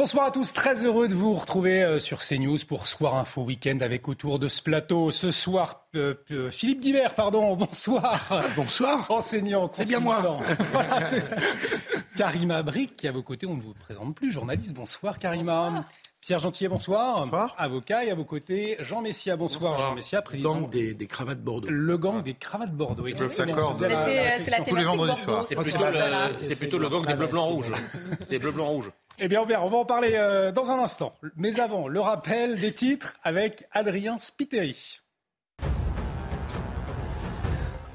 Bonsoir à tous, très heureux de vous retrouver euh, sur CNews pour Soir Info Week-end avec autour de ce plateau. Ce soir, euh, euh, Philippe Guibert, pardon, bonsoir. Bonsoir. Enseignant, C'est bien moi. Karima Brick, qui est à vos côtés, on ne vous présente plus, journaliste. Bonsoir Karima. Pierre Gentillet, bonsoir. Bonsoir. Avocat et à vos côtés, Jean Messia, bonsoir. Jean Messia, président. Gang des, des cravates Bordeaux. Le gang des cravates Bordeaux. Je s'accorde. Exactement, Mais la- c'est, la euh, thématique Bordeaux. C'est plutôt, le, plutôt le gang des bleus blancs rouges. C'est bleu blanc rouge. Eh bien, on verra, on va en parler euh, dans un instant. Mais avant, le rappel des titres avec Adrien Spiteri.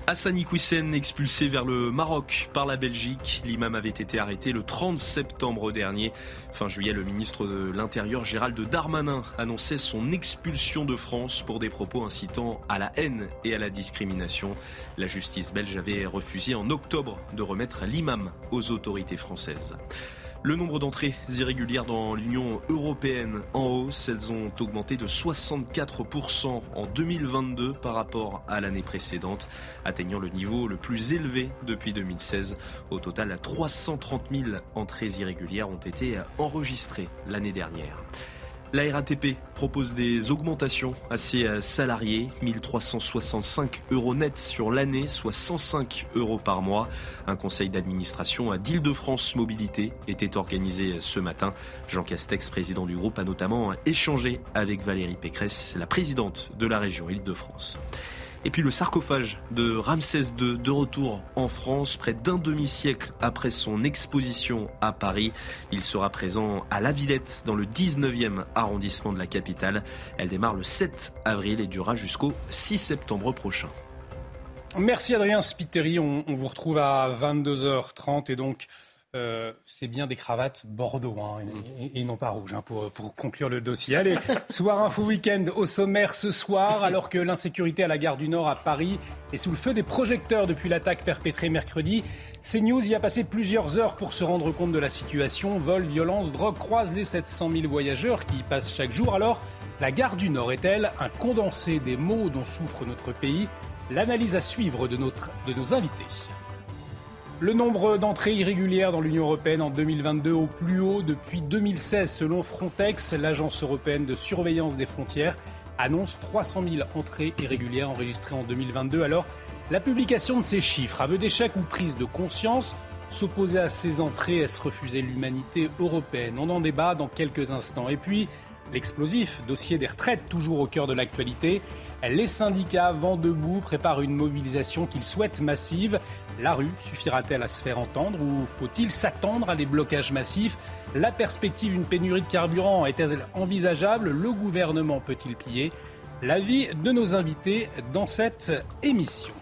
Hassani Kouissen expulsé vers le Maroc par la Belgique. L'imam avait été arrêté le 30 septembre dernier. Fin juillet, le ministre de l'Intérieur Gérald Darmanin annonçait son expulsion de France pour des propos incitant à la haine et à la discrimination. La justice belge avait refusé en octobre de remettre l'imam aux autorités françaises. Le nombre d'entrées irrégulières dans l'Union européenne en hausse, elles ont augmenté de 64% en 2022 par rapport à l'année précédente, atteignant le niveau le plus élevé depuis 2016. Au total, 330 000 entrées irrégulières ont été enregistrées l'année dernière. La RATP propose des augmentations à ses euh, salariés, 1365 euros net sur l'année, soit 105 euros par mois. Un conseil d'administration à d'Île-de-France Mobilité était organisé ce matin. Jean Castex, président du groupe, a notamment échangé avec Valérie Pécresse, la présidente de la région Île-de-France. Et puis le sarcophage de Ramsès II de retour en France, près d'un demi-siècle après son exposition à Paris. Il sera présent à La Villette, dans le 19e arrondissement de la capitale. Elle démarre le 7 avril et durera jusqu'au 6 septembre prochain. Merci Adrien Spiteri. On, vous retrouve à 22h30 et donc euh, c'est bien des cravates Bordeaux hein, et, non pas rouges hein, pour, pour conclure le dossier. Allez, soir info week-end au sommaire ce soir alors que l'insécurité à la gare du Nord à Paris est sous le feu des projecteurs depuis l'attaque perpétrée mercredi. CNews y a passé plusieurs heures pour se rendre compte de la situation. Vol, violence, drogue croisent les 700 000 voyageurs qui y passent chaque jour. Alors, la gare du Nord est-elle un condensé des maux dont souffre notre pays? L'analyse à suivre de, notre, de nos invités. Le nombre d'entrées irrégulières dans l'Union européenne en 2022 au plus haut depuis 2016 selon Frontex, l'agence européenne de surveillance des frontières, annonce 300 000 entrées irrégulières enregistrées en 2022. Alors, la publication de ces chiffres, aveu d'échec ou prise de conscience, s'opposer à ces entrées, est-ce refuser l'humanité européenne? On en débat dans quelques instants. Et puis, l'explosif dossier des retraites, toujours au cœur de l'actualité. Les syndicats vent debout préparent une mobilisation qu'ils souhaitent massive. La rue suffira-t-elle à se faire entendre ou faut-il s'attendre à des blocages massifs? La perspective d'une pénurie de carburant est-elle envisageable? Le gouvernement peut-il plier? L'avis de nos invités dans cette émission.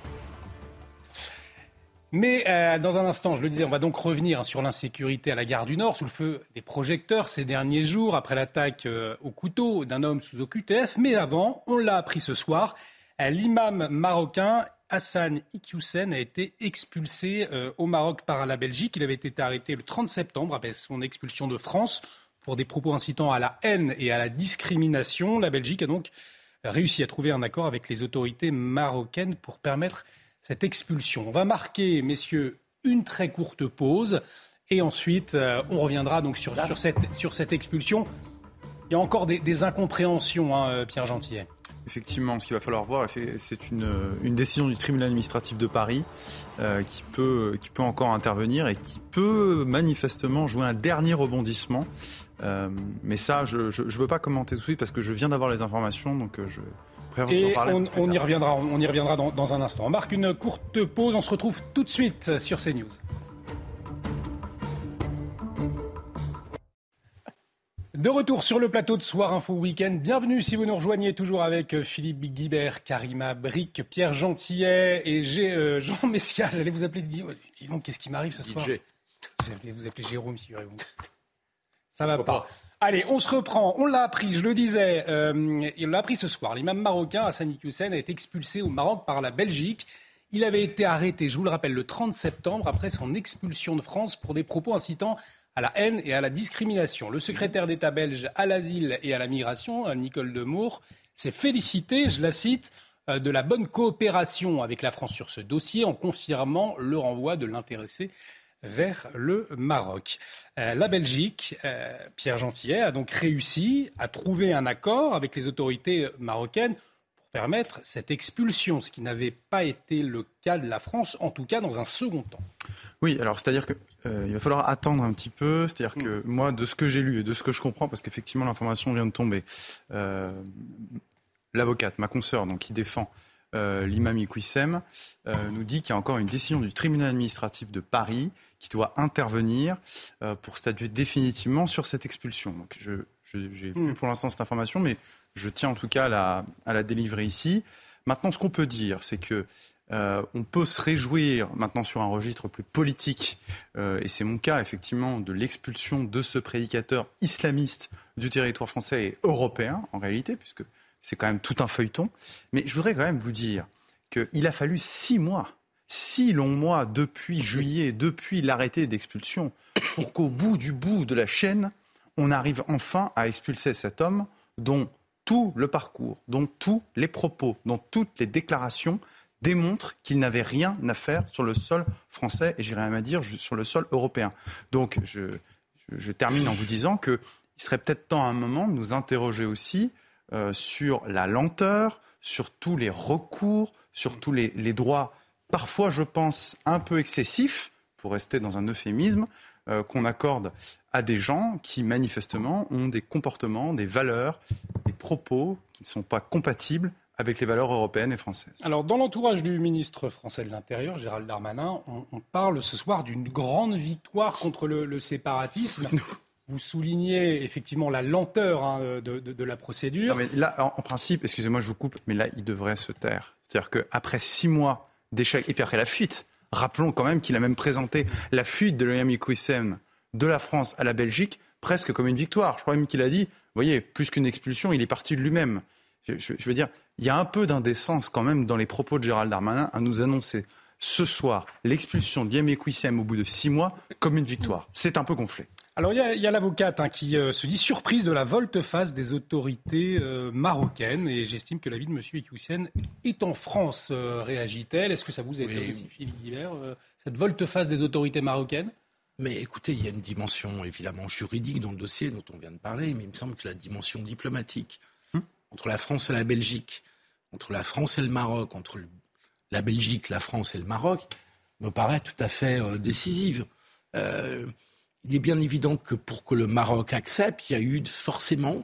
Mais euh, dans un instant, je le disais, on va donc revenir sur l'insécurité à la gare du Nord, sous le feu des projecteurs ces derniers jours, après l'attaque euh, au couteau d'un homme sous OQTF. Mais avant, on l'a appris ce soir, euh, l'imam marocain Hassan Iqiyoussen a été expulsé au Maroc par la Belgique. Il avait été arrêté le 30 septembre après son expulsion de France pour des propos incitant à la haine et à la discrimination. La Belgique a donc réussi à trouver un accord avec les autorités marocaines pour permettre cette expulsion. On va marquer, messieurs, une très courte pause et ensuite euh, on reviendra donc sur, sur, cette, sur cette expulsion. Il y a encore des, des incompréhensions, hein, euh, Pierre Gentillet. Effectivement, ce qu'il va falloir voir, c'est une, une décision du tribunal administratif de Paris euh, qui, peut, qui peut encore intervenir et qui peut manifestement jouer un dernier rebondissement. Mais ça, je ne veux pas commenter tout de suite parce que je viens d'avoir les informations, donc je Et on, y reviendra, on y reviendra dans, dans un instant. On marque une courte pause, on se retrouve tout de suite sur CNews. De retour sur le plateau de Soir Info Week-end. Bienvenue si vous nous rejoignez toujours avec Philippe Guibert, Karima Bric, Pierre Gentillet et euh, Jean Messia. J'allais vous appeler. Dis, donc, qu'est-ce qui m'arrive ce soir Vous allez vous appeler Jérôme, figurez-vous. Ça va pas. Allez, on se reprend. On l'a appris, je le disais, euh, il l'a appris ce soir. L'imam marocain Hassan Hussein a été expulsé au Maroc par la Belgique. Il avait été arrêté, je vous le rappelle, le 30 septembre après son expulsion de France pour des propos incitant à la haine et à la discrimination. Le secrétaire d'État belge à l'asile et à la migration, Nicole Demour, s'est félicité, je la cite, euh, de la bonne coopération avec la France sur ce dossier en confirmant le renvoi de l'intéressé vers le Maroc. Euh, la Belgique, euh, Pierre Gentillet, a donc réussi à trouver un accord avec les autorités marocaines pour permettre cette expulsion, ce qui n'avait pas été le cas de la France, en tout cas dans un second temps. Oui, alors c'est-à-dire qu'il euh, va falloir attendre un petit peu. C'est-à-dire que mm. moi, de ce que j'ai lu et de ce que je comprends, parce qu'effectivement l'information vient de tomber, l'avocate, ma consoeur, donc qui défend l'imam Iqouissem, nous dit qu'il y a encore une décision du tribunal administratif de Paris qui doit intervenir pour statuer définitivement sur cette expulsion. Donc je, j'ai mm. pour l'instant cette information, mais je tiens en tout cas à à la délivrer ici. Maintenant, ce qu'on peut dire, c'est que euh, on peut se réjouir maintenant sur un registre plus politique, euh, et c'est mon cas effectivement, de l'expulsion de ce prédicateur islamiste du territoire français et européen en réalité, puisque c'est quand même tout un feuilleton. Mais je voudrais quand même vous dire qu'il a fallu six mois, six longs mois depuis juillet, depuis l'arrêté d'expulsion, pour qu'au bout du bout de la chaîne, on arrive enfin à expulser cet homme dont tout le parcours, dont tous les propos, dont toutes les déclarations démontre qu'il n'avait rien à faire sur le sol français et j'irais même à dire sur le sol européen. Donc je, termine en vous disant qu'il serait peut-être temps à un moment de nous interroger aussi euh, sur la lenteur, sur tous les recours, sur tous les, droits, parfois je pense un peu excessifs, pour rester dans un euphémisme, euh, qu'on accorde à des gens qui manifestement ont des comportements, des valeurs, des propos qui ne sont pas compatibles avec les valeurs européennes et françaises. Alors, dans l'entourage du ministre français de l'Intérieur, Gérald Darmanin, on, parle ce soir d'une grande victoire contre le, séparatisme. Vous soulignez effectivement la lenteur hein, de, la procédure. mais là, en, principe, excusez-moi, je vous coupe, mais là, il devrait se taire. C'est-à-dire qu'après six mois d'échec, et puis après la fuite, rappelons quand même qu'il a même présenté la fuite de Quissem de la France à la Belgique presque comme une victoire. Je crois même qu'il a dit, vous voyez, plus qu'une expulsion, il est parti de lui-même. Je, veux dire, il y a un peu d'indécence quand même dans les propos de Gérald Darmanin à nous annoncer ce soir l'expulsion d'Yemé Quissem au bout de six mois comme une victoire. C'est un peu gonflé. Alors il y a, l'avocate hein, qui euh, se dit surprise de la volte-face des autorités euh, marocaines et j'estime que la vie de M. Iqoussen est en France, euh, réagit-elle. Est-ce que ça vous aide aussi, Philippe Guibert, cette volte-face des autorités marocaines? Mais écoutez, il y a une dimension évidemment juridique dans le dossier dont on vient de parler, mais il me semble que la dimension diplomatique, entre la France et la Belgique, entre la France et le Maroc, entre la Belgique, la France et le Maroc, me paraît tout à fait décisive. Euh, il est bien évident que pour que le Maroc accepte, il y a eu forcément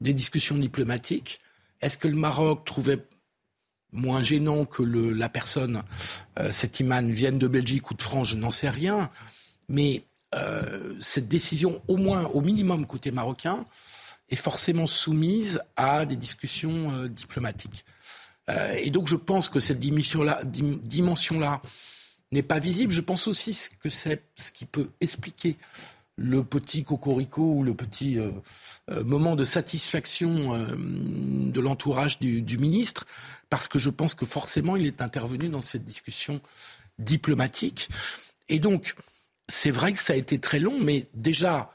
des discussions diplomatiques. Est-ce que le Maroc trouvait moins gênant que la personne, euh, cet imam, vienne de Belgique ou de France Je n'en sais rien. Mais cette décision, au moins, au minimum côté marocain, est forcément soumise à des discussions euh, diplomatiques. Euh, et donc je pense que cette dimension-là dimension -là n'est pas visible. Je pense aussi que c'est ce qui peut expliquer le petit cocorico ou le petit euh, moment de satisfaction de l'entourage du, du, ministre, parce que je pense que forcément il est intervenu dans cette discussion diplomatique. Et donc, c'est vrai que ça a été très long, mais déjà,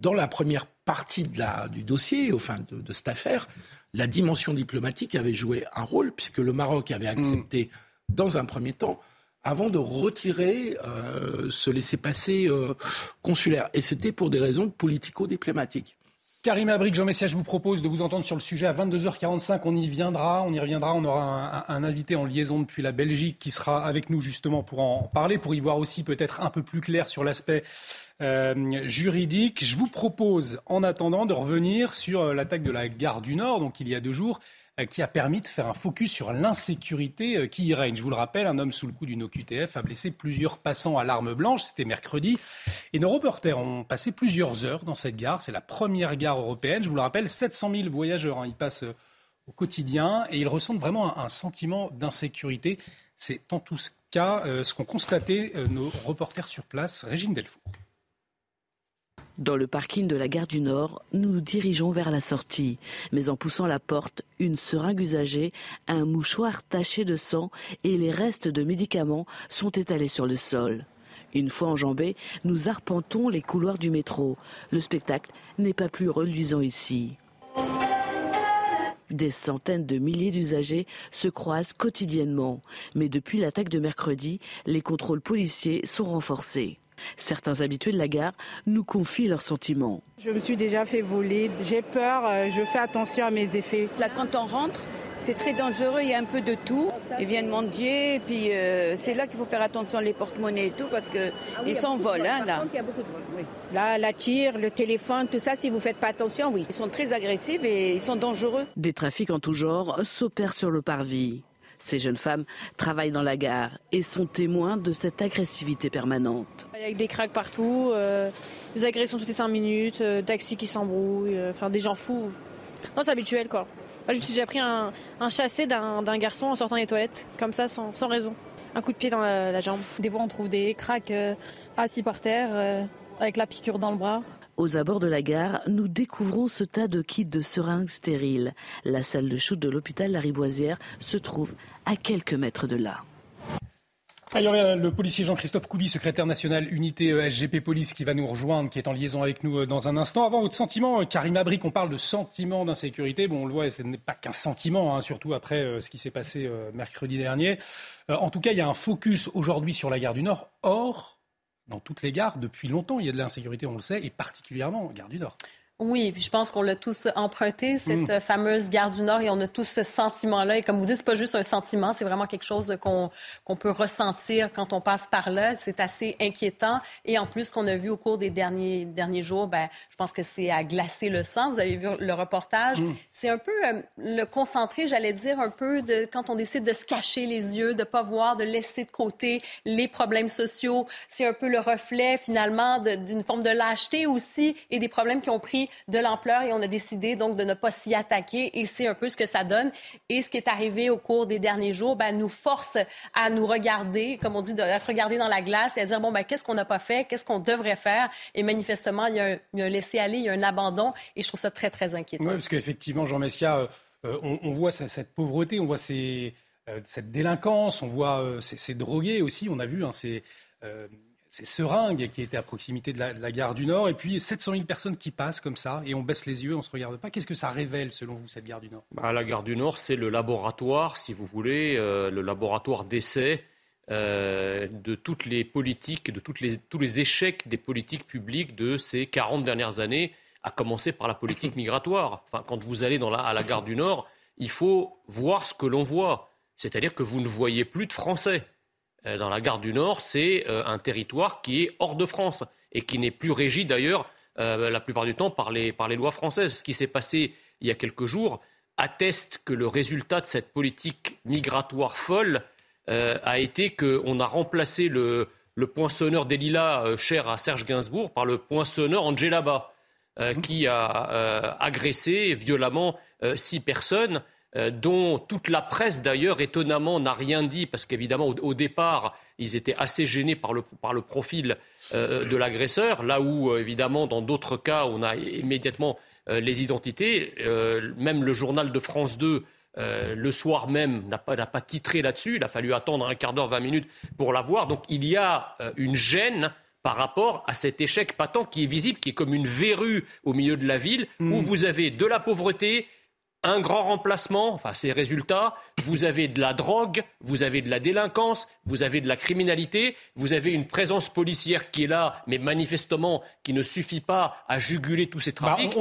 dans la première partie de la, du dossier, enfin de, de, cette affaire, la dimension diplomatique avait joué un rôle, puisque le Maroc avait accepté, mm. dans un premier temps, avant de retirer euh, ce laisser-passer euh, consulaire. Et c'était pour des raisons politico-diplomatiques. Karim Abrik, Jean Messia, je vous propose de vous entendre sur le sujet à 22h45. On y viendra, on y reviendra. On aura un, invité en liaison depuis la Belgique qui sera avec nous justement pour en parler, pour y voir aussi peut-être un peu plus clair sur l'aspect euh, juridique. Je vous propose, en attendant, de revenir sur euh, l'attaque de la gare du Nord, donc il y a deux jours, qui a permis de faire un focus sur l'insécurité qui y règne. Je vous le rappelle, un homme sous le coup d'une OQTF a blessé plusieurs passants à l'arme blanche. C'était mercredi. Et nos reporters ont passé plusieurs heures dans cette gare. C'est la première gare européenne. Je vous le rappelle, 700 000 voyageurs. Hein. Ils passent au quotidien et ils ressentent vraiment un, sentiment d'insécurité. C'est en tout cas euh, ce qu'ont constaté euh, nos reporters sur place, Régine Delfour. Dans le parking de la gare du Nord, nous nous dirigeons vers la sortie. Mais en poussant la porte, une seringue usagée, un mouchoir taché de sang et les restes de médicaments sont étalés sur le sol. Une fois enjambés, nous arpentons les couloirs du métro. Le spectacle n'est pas plus reluisant ici. Des centaines de milliers d'usagers se croisent quotidiennement. Mais depuis l'attaque de mercredi, les contrôles policiers sont renforcés. Certains habitués de la gare nous confient leurs sentiments. Je me suis déjà fait voler, j'ai peur, euh, je fais attention à mes effets. Là, quand on rentre, c'est très dangereux, il y a un peu de tout. Ils viennent mendier, et puis euh, c'est là qu'il faut faire attention les porte-monnaies et tout, parce qu'ils ah s'envolent. Hein, là. Là, la tire, le téléphone, tout ça, si vous ne faites pas attention, oui. Ils sont très agressifs et ils sont dangereux. Des trafics en tout genre s'opèrent sur le parvis. Ces jeunes femmes travaillent dans la gare et sont témoins de cette agressivité permanente. Il y a des craques partout, euh, des agressions toutes les cinq minutes, euh, taxis qui s'embrouillent, enfin des gens fous. Non, c'est habituel quoi je me suis déjà pris un, chassé d'un garçon en sortant des toilettes, comme ça, sans, raison. Un coup de pied dans la, jambe. Des fois, on trouve des craques euh, assis par terre, euh, avec la piqûre dans le bras. Aux abords de la gare, nous découvrons ce tas de kits de seringues stériles. La salle de shoot de l'hôpital Lariboisière se trouve à quelques mètres de là. Il y aura le policier Jean-Christophe Couvi, secrétaire national unité euh, SGP Police, qui va nous rejoindre, qui est en liaison avec nous euh, dans un instant. Avant, votre sentiment, euh, Karim Abrik, on parle de sentiment d'insécurité. Bon, on le voit, ce n'est pas qu'un sentiment, hein, surtout après ce qui s'est passé mercredi dernier. en tout cas, il y a un focus aujourd'hui sur la gare du Nord. Or, dans toutes les gares, depuis longtemps, il y a de l'insécurité, on le sait, et particulièrement en gare du Nord. Oui, puis je pense qu'on l'a tous emprunté, cette mm. fameuse gare du Nord, et on a tous ce sentiment-là. Et comme vous dites, c'est pas juste un sentiment, c'est vraiment quelque chose qu'on qu'on peut ressentir quand on passe par là. C'est assez inquiétant. Et en plus, qu'on a vu au cours des derniers, derniers jours, ben, je pense que c'est à glacer le sang. Vous avez vu le reportage. Mm. C'est un peu euh, le concentré, j'allais dire, un peu de quand on décide de se cacher les yeux, de pas voir, de laisser de côté les problèmes sociaux. C'est un peu le reflet, finalement, d'une forme de lâcheté aussi et des problèmes qui ont pris de l'ampleur et on a décidé donc de ne pas s'y attaquer et c'est un peu ce que ça donne. Et ce qui est arrivé au cours des derniers jours ben, nous force à nous regarder, comme on dit, à se regarder dans la glace et à dire, bon, ben, qu'est-ce qu'on n'a pas fait, qu'est-ce qu'on devrait faire? Et manifestement, il y a un, laisser-aller, il y a un abandon et je trouve ça très, très inquiétant. Oui, parce qu'effectivement, Jean Messia, euh, euh, on, voit cette pauvreté, on voit euh, cette délinquance, on voit ces, drogués aussi, on a vu, hein, ces c'est Seringue qui était à proximité de la, gare du Nord, et puis 700 000 personnes qui passent comme ça, et on baisse les yeux, on ne se regarde pas. Qu'est-ce que ça révèle, selon vous, cette gare du Nord? Bah, La gare du Nord, c'est le laboratoire, si vous voulez, euh, le laboratoire d'essai euh, de toutes les politiques, de les, tous les échecs des politiques publiques de ces 40 dernières années, à commencer par la politique migratoire. Enfin, quand vous allez à la gare du Nord, il faut voir ce que l'on voit. C'est-à-dire que vous ne voyez plus de Français. Euh, dans la gare du Nord, c'est euh, un territoire qui est hors de France et qui n'est plus régi d'ailleurs euh, la plupart du temps par les, par les lois françaises. Ce qui s'est passé il y a quelques jours atteste que le résultat de cette politique migratoire folle a été qu'on a remplacé le, le poinçonneur des lilas cher à Serge Gainsbourg par le poinçonneur Angela Ba, mmh. qui a agressé violemment six personnes euh, dont toute la presse d'ailleurs étonnamment n'a rien dit parce qu'évidemment au, départ ils étaient assez gênés par le, par le profil euh, de l'agresseur, là où euh, évidemment dans d'autres cas on a immédiatement les identités. même le journal de France 2 le soir même n'a pas, pas titré là-dessus, il a fallu attendre un quart d'heure, vingt minutes pour l'avoir. Donc il y a une gêne par rapport à cet échec patent qui est visible, qui est comme une verrue au milieu de la ville, où mm. vous avez de la pauvreté, un grand remplacement, enfin ces résultats, vous avez de la drogue, vous avez de la délinquance, vous avez de la criminalité, vous avez une présence policière qui est là, mais manifestement qui ne suffit pas à juguler tous ces bah, trafics.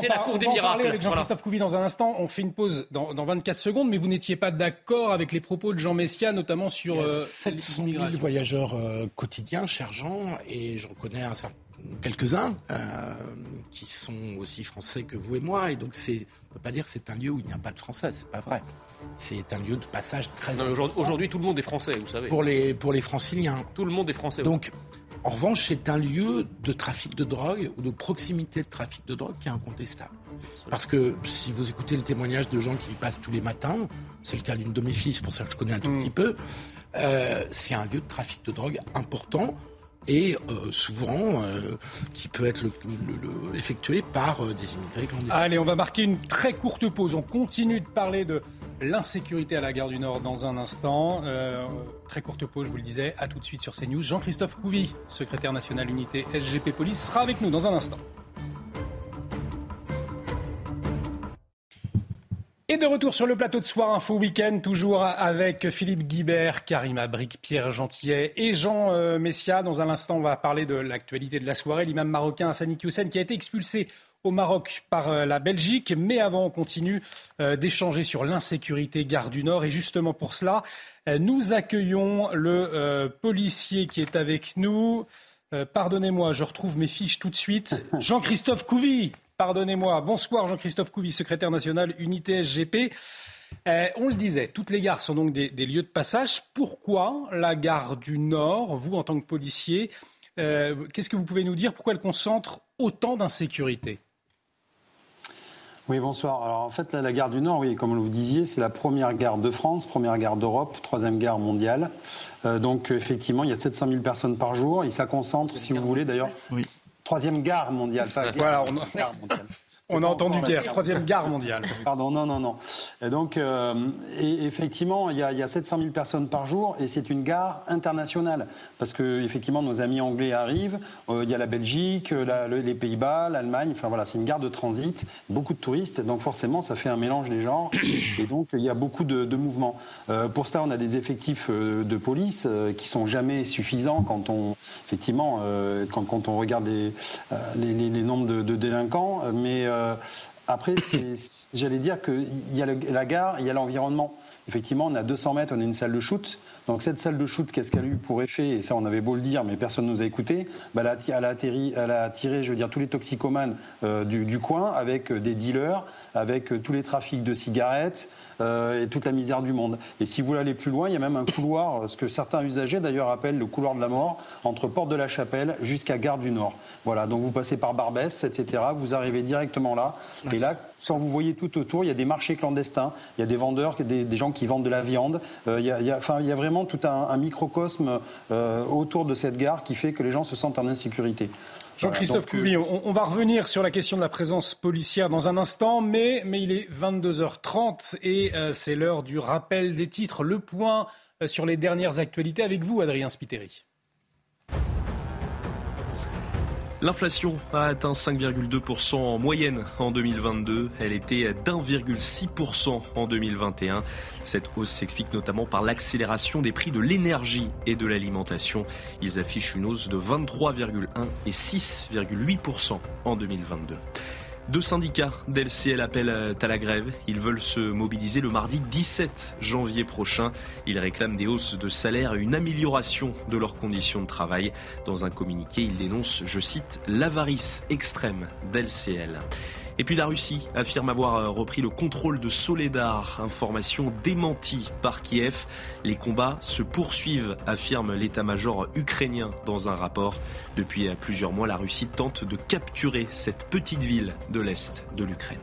c'est la cour des miracles. parler avec Jean-Christophe Couvi dans un instant. On fait une pause dans, 24 secondes, mais vous n'étiez pas d'accord avec les propos de Jean Messia, notamment sur... Il 700 000 euh, voyageurs euh, quotidiens, cher Jean, et j'en connais un certain quelques-uns qui sont aussi français que vous et moi, et donc c'est, on peut pas dire que c'est un lieu où il n'y a pas de français, c'est pas vrai. C'est un lieu de passage très. Aujourd'hui, tout le monde est français, vous savez. Pour les pour les franciliens. Tout le monde est français. Donc. En revanche, c'est un lieu de trafic de drogue ou de proximité de trafic de drogue qui est incontestable. Parce que si vous écoutez le témoignage de gens qui y passent tous les matins, c'est le cas d'une de mes filles, c'est pour ça que je connais un tout mm. petit peu, euh, c'est un lieu de trafic de drogue important et euh, souvent euh, qui peut être effectué par des immigrés clandestins. Allez, on va marquer une très courte pause. On continue de parler de l'insécurité à la gare du Nord dans un instant. très courte pause, je vous le disais. À tout de suite sur CNews. Jean-Christophe Couvi, secrétaire national unité SGP Police, sera avec nous dans un instant. Et de retour sur le plateau de Soir Info Week-end, toujours avec Philippe Guibert, Karima Bric, Pierre Gentillet et Jean euh, Messia. Dans un instant, on va parler de l'actualité de la soirée. L'imam marocain Hassani Houssen qui a été expulsé au Maroc par euh, la Belgique. Mais avant, on continue euh, d'échanger sur l'insécurité gare du Nord. Et justement pour cela, nous accueillons le policier qui est avec nous. Pardonnez-moi, je retrouve mes fiches tout de suite. Jean-Christophe Couvi. Pardonnez-moi. Bonsoir Jean-Christophe Couvi, secrétaire national Unité SGP. Euh, on le disait, toutes les gares sont donc des, lieux de passage. Pourquoi la gare du Nord, vous en tant que policier, euh, qu'est-ce que vous pouvez nous dire? Pourquoi elle concentre autant d'insécurité? Oui, bonsoir. Alors en fait, la gare du Nord, oui, comme vous disiez, c'est la première gare de France, première gare d'Europe, troisième gare mondiale. Euh, donc effectivement, il y a 700 000 personnes par jour et ça concentre, si vous voulez d'ailleurs, oui troisième gare mondiale. voilà, on... Gare mondiale. On a entendu guerre, troisième gare mondiale. Pardon, non, non, non. Et donc, euh, et effectivement, il y, a, il y, a, 700 000 personnes par jour et c'est une gare internationale parce que effectivement, nos amis anglais arrivent. Euh, il y a la Belgique, les Pays-Bas, l'Allemagne. Enfin voilà, c'est une gare de transit, beaucoup de touristes. Donc forcément, ça fait un mélange des genres et donc il y a beaucoup de, de mouvements. Euh, pour cela, on a des effectifs de police qui sont jamais suffisants quand on effectivement quand, quand, on regarde les, les, les nombres de, de délinquants, mais après, j'allais dire qu'il y a la gare, il y a l'environnement. Effectivement, on a 200 mètres, on a une salle de shoot. Donc cette salle de shoot, qu'est-ce qu'elle a eu pour effet Et ça, on avait beau le dire, mais personne ne nous a écoutés. Bah, elle, a, elle, a attiré, je veux dire, tous les toxicomanes euh, du, coin avec des dealers, avec tous les trafics de cigarettes, euh, et toute la misère du monde. Et si vous voulez aller plus loin, il y a même un couloir, ce que certains usagers d'ailleurs appellent le couloir de la mort, entre Porte de la Chapelle jusqu'à Gare du Nord. Voilà, donc vous passez par Barbès, etc. Vous arrivez directement là. Et là, sans vous voyez tout autour, il y a des marchés clandestins, il y a des vendeurs, des, des gens qui vendent de la viande. Euh, il, y a, il, y a, enfin, il y a vraiment tout un, un microcosme euh, autour de cette gare qui fait que les gens se sentent en insécurité. Jean-Christophe Couvi, on, va revenir sur la question de la présence policière dans un instant, mais, mais il est 22h30 et euh, c'est l'heure du rappel des titres. Le point euh, sur les dernières actualités avec vous, Adrien Spiteri. L'inflation a atteint 5,2% en moyenne en 2022. Elle était d'1,6% en 2021. Cette hausse s'explique notamment par l'accélération des prix de l'énergie et de l'alimentation. Ils affichent une hausse de 23,1 et 6,8% en 2022. Deux syndicats d'LCL appellent à la grève. Ils veulent se mobiliser le mardi 17 janvier prochain. Ils réclament des hausses de salaire et une amélioration de leurs conditions de travail. Dans un communiqué, ils dénoncent, je cite, l'avarice extrême d'LCL. Et puis la Russie affirme avoir euh, repris le contrôle de Soledar, information démentie par Kiev. Les combats se poursuivent, affirme l'état-major ukrainien dans un rapport. Depuis plusieurs mois, la Russie tente de capturer cette petite ville de l'Est de l'Ukraine.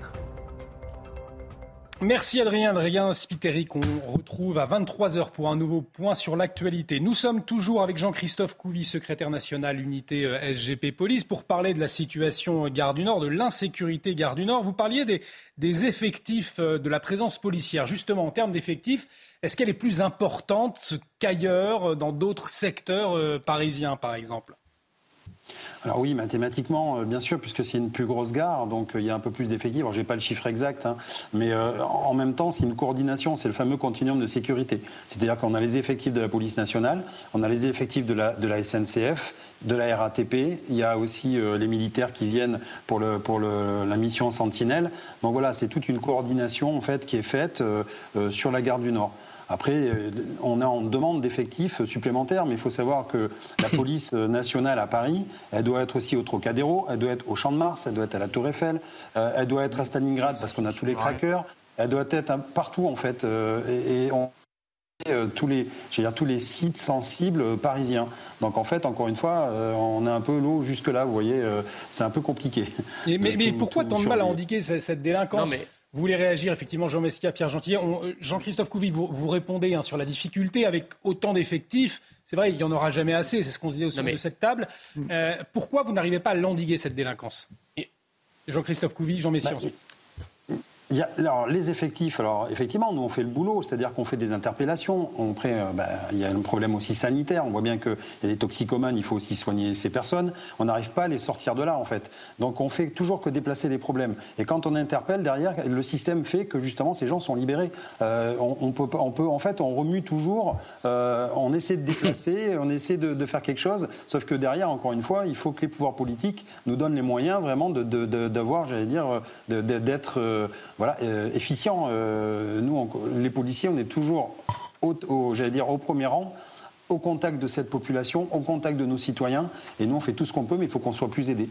Merci Adrien, Adrien Spiteri qu'on retrouve à 23h pour un nouveau point sur l'actualité. Nous sommes toujours avec Jean-Christophe Couvi, secrétaire national unité euh, SGP Police, pour parler de la situation Gare du Nord, de l'insécurité Gare du Nord. Vous parliez des, effectifs, euh, de la présence policière. Justement, en termes d'effectifs, est-ce qu'elle est plus importante qu'ailleurs, euh, dans d'autres secteurs parisiens par exemple? Alors oui, mathématiquement, euh, bien sûr, puisque c'est une plus grosse gare, donc euh, il y a un peu plus d'effectifs. Alors j'ai pas le chiffre exact, hein, mais euh, en même temps, c'est une coordination, c'est le fameux continuum de sécurité. C'est-à-dire qu'on a les effectifs de la police nationale, on a les effectifs de la, SNCF, de la RATP, il y a aussi les militaires qui viennent pour, la mission Sentinelle. Donc voilà, c'est toute une coordination en fait qui est faite sur la gare du Nord. Après, euh, on a en demande d'effectifs supplémentaires, mais il faut savoir que la police nationale à Paris, elle doit être aussi au Trocadéro, elle doit être au Champ de Mars, elle doit être à la Tour Eiffel, euh, elle doit être à Stalingrad parce qu'on a tous les crackers, elle doit être partout en fait. et, on tous les, dire, tous les sites sensibles parisiens. Donc en fait, encore une fois, on est un peu l'eau jusque là. Vous voyez, c'est un peu compliqué. mais, pourquoi tant de mal à endiguer cette délinquance? Vous voulez réagir, effectivement, Jean Messia, Pierre Gentil. Euh, Jean-Christophe Couvi, vous, répondez hein, sur la difficulté avec autant d'effectifs. C'est vrai, il n'y en aura jamais assez, c'est ce qu'on se dit au sein de cette table. Euh, pourquoi vous n'arrivez pas à l'endiguer, cette délinquance? Jean-Christophe Couvi, Jean Messia bah, ensuite alors, les effectifs, alors effectivement, nous on fait le boulot, c'est-à-dire qu'on fait des interpellations. On euh, bah, il y a un problème aussi sanitaire. On voit bien qu'il y a des toxicomanes, il faut aussi soigner ces personnes. On n'arrive pas à les sortir de là, en fait. Donc on fait toujours que déplacer des problèmes. Et quand on interpelle derrière, le système fait que justement ces gens sont libérés. Euh, on, peut, on, peut, en fait, on remue toujours. Euh, on essaie de déplacer, on essaie de, faire quelque chose. Sauf que derrière, encore une fois, il faut que les pouvoirs politiques nous donnent les moyens vraiment d'avoir, j'allais dire, d'être voilà, euh, efficient. Euh, nous, les policiers, on est toujours, au, j'allais dire, au premier rang au contact de cette population, au contact de nos citoyens. Et nous, on fait tout ce qu'on peut, mais il faut qu'on soit plus aidés.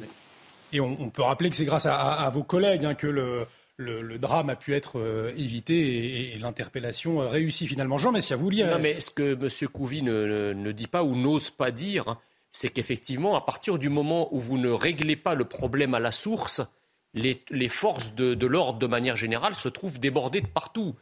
Et on, peut rappeler que c'est grâce à, vos collègues hein, que le, le, drame a pu être euh, évité et, l'interpellation réussit finalement. Jean Messia, vous vouliez... Non, mais ce que M. Couvi ne, ne, dit pas ou n'ose pas dire, c'est qu'effectivement, à partir du moment où vous ne réglez pas le problème à la source, les, forces de, l'ordre, de manière générale, se trouvent débordées de partout.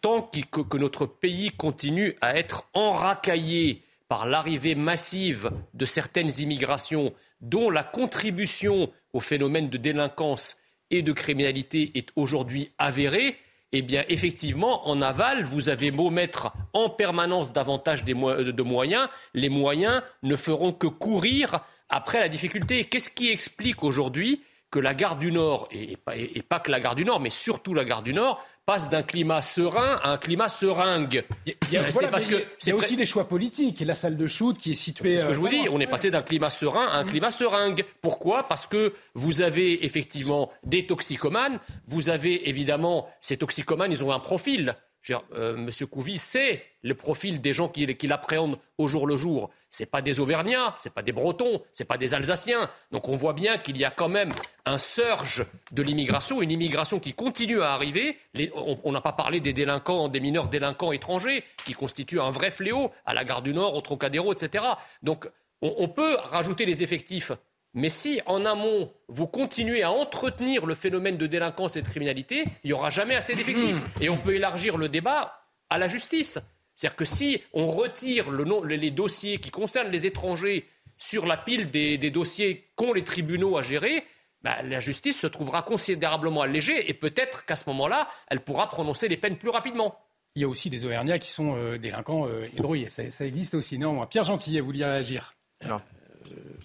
Tant que, notre pays continue à être enracaillé par l'arrivée massive de certaines immigrations, dont la contribution au phénomène de délinquance et de criminalité est aujourd'hui avérée, eh bien, effectivement, en aval, vous avez beau mettre en permanence davantage de moyens, les moyens ne feront que courir après la difficulté. Qu'est-ce qui explique aujourd'hui que la gare du Nord, et, pas, que la gare du Nord, mais surtout la gare du Nord, passe d'un climat serein à un climat seringue. Il y a, parce que c'est aussi des choix politiques. La salle de shoot qui est située. C'est ce que je vous dis. On est passé d'un climat serein à un climat seringue. Pourquoi? Parce que vous avez effectivement des toxicomanes. Vous avez évidemment ces toxicomanes. Ils ont un profil. Euh, Monsieur sait le profil des gens qui, qui l'appréhendent au jour le jour. Ce pas des Auvergnats, ce pas des Bretons, ce pas des Alsaciens. Donc on voit bien qu'il y a quand même un surge de l'immigration, une immigration qui continue à arriver. on n'a pas parlé des délinquants, des mineurs délinquants étrangers, qui constituent un vrai fléau à la gare du Nord, au Trocadéro, etc. Donc on peut rajouter les effectifs mais si en amont, vous continuez à entretenir le phénomène de délinquance et de criminalité, il n'y aura jamais assez d'effectifs. Et on peut élargir le débat à la justice. C'est-à-dire que si on retire les dossiers qui concernent les étrangers sur la pile des, dossiers qu'ont les tribunaux à gérer, bah, la justice se trouvera considérablement allégée et peut-être qu'à ce moment-là, elle pourra prononcer les peines plus rapidement. Il y a aussi des Auvergnats qui sont euh, délinquants euh, et Ça, ça, existe aussi. Non, Pierre Gentillet, vous vouliez réagir?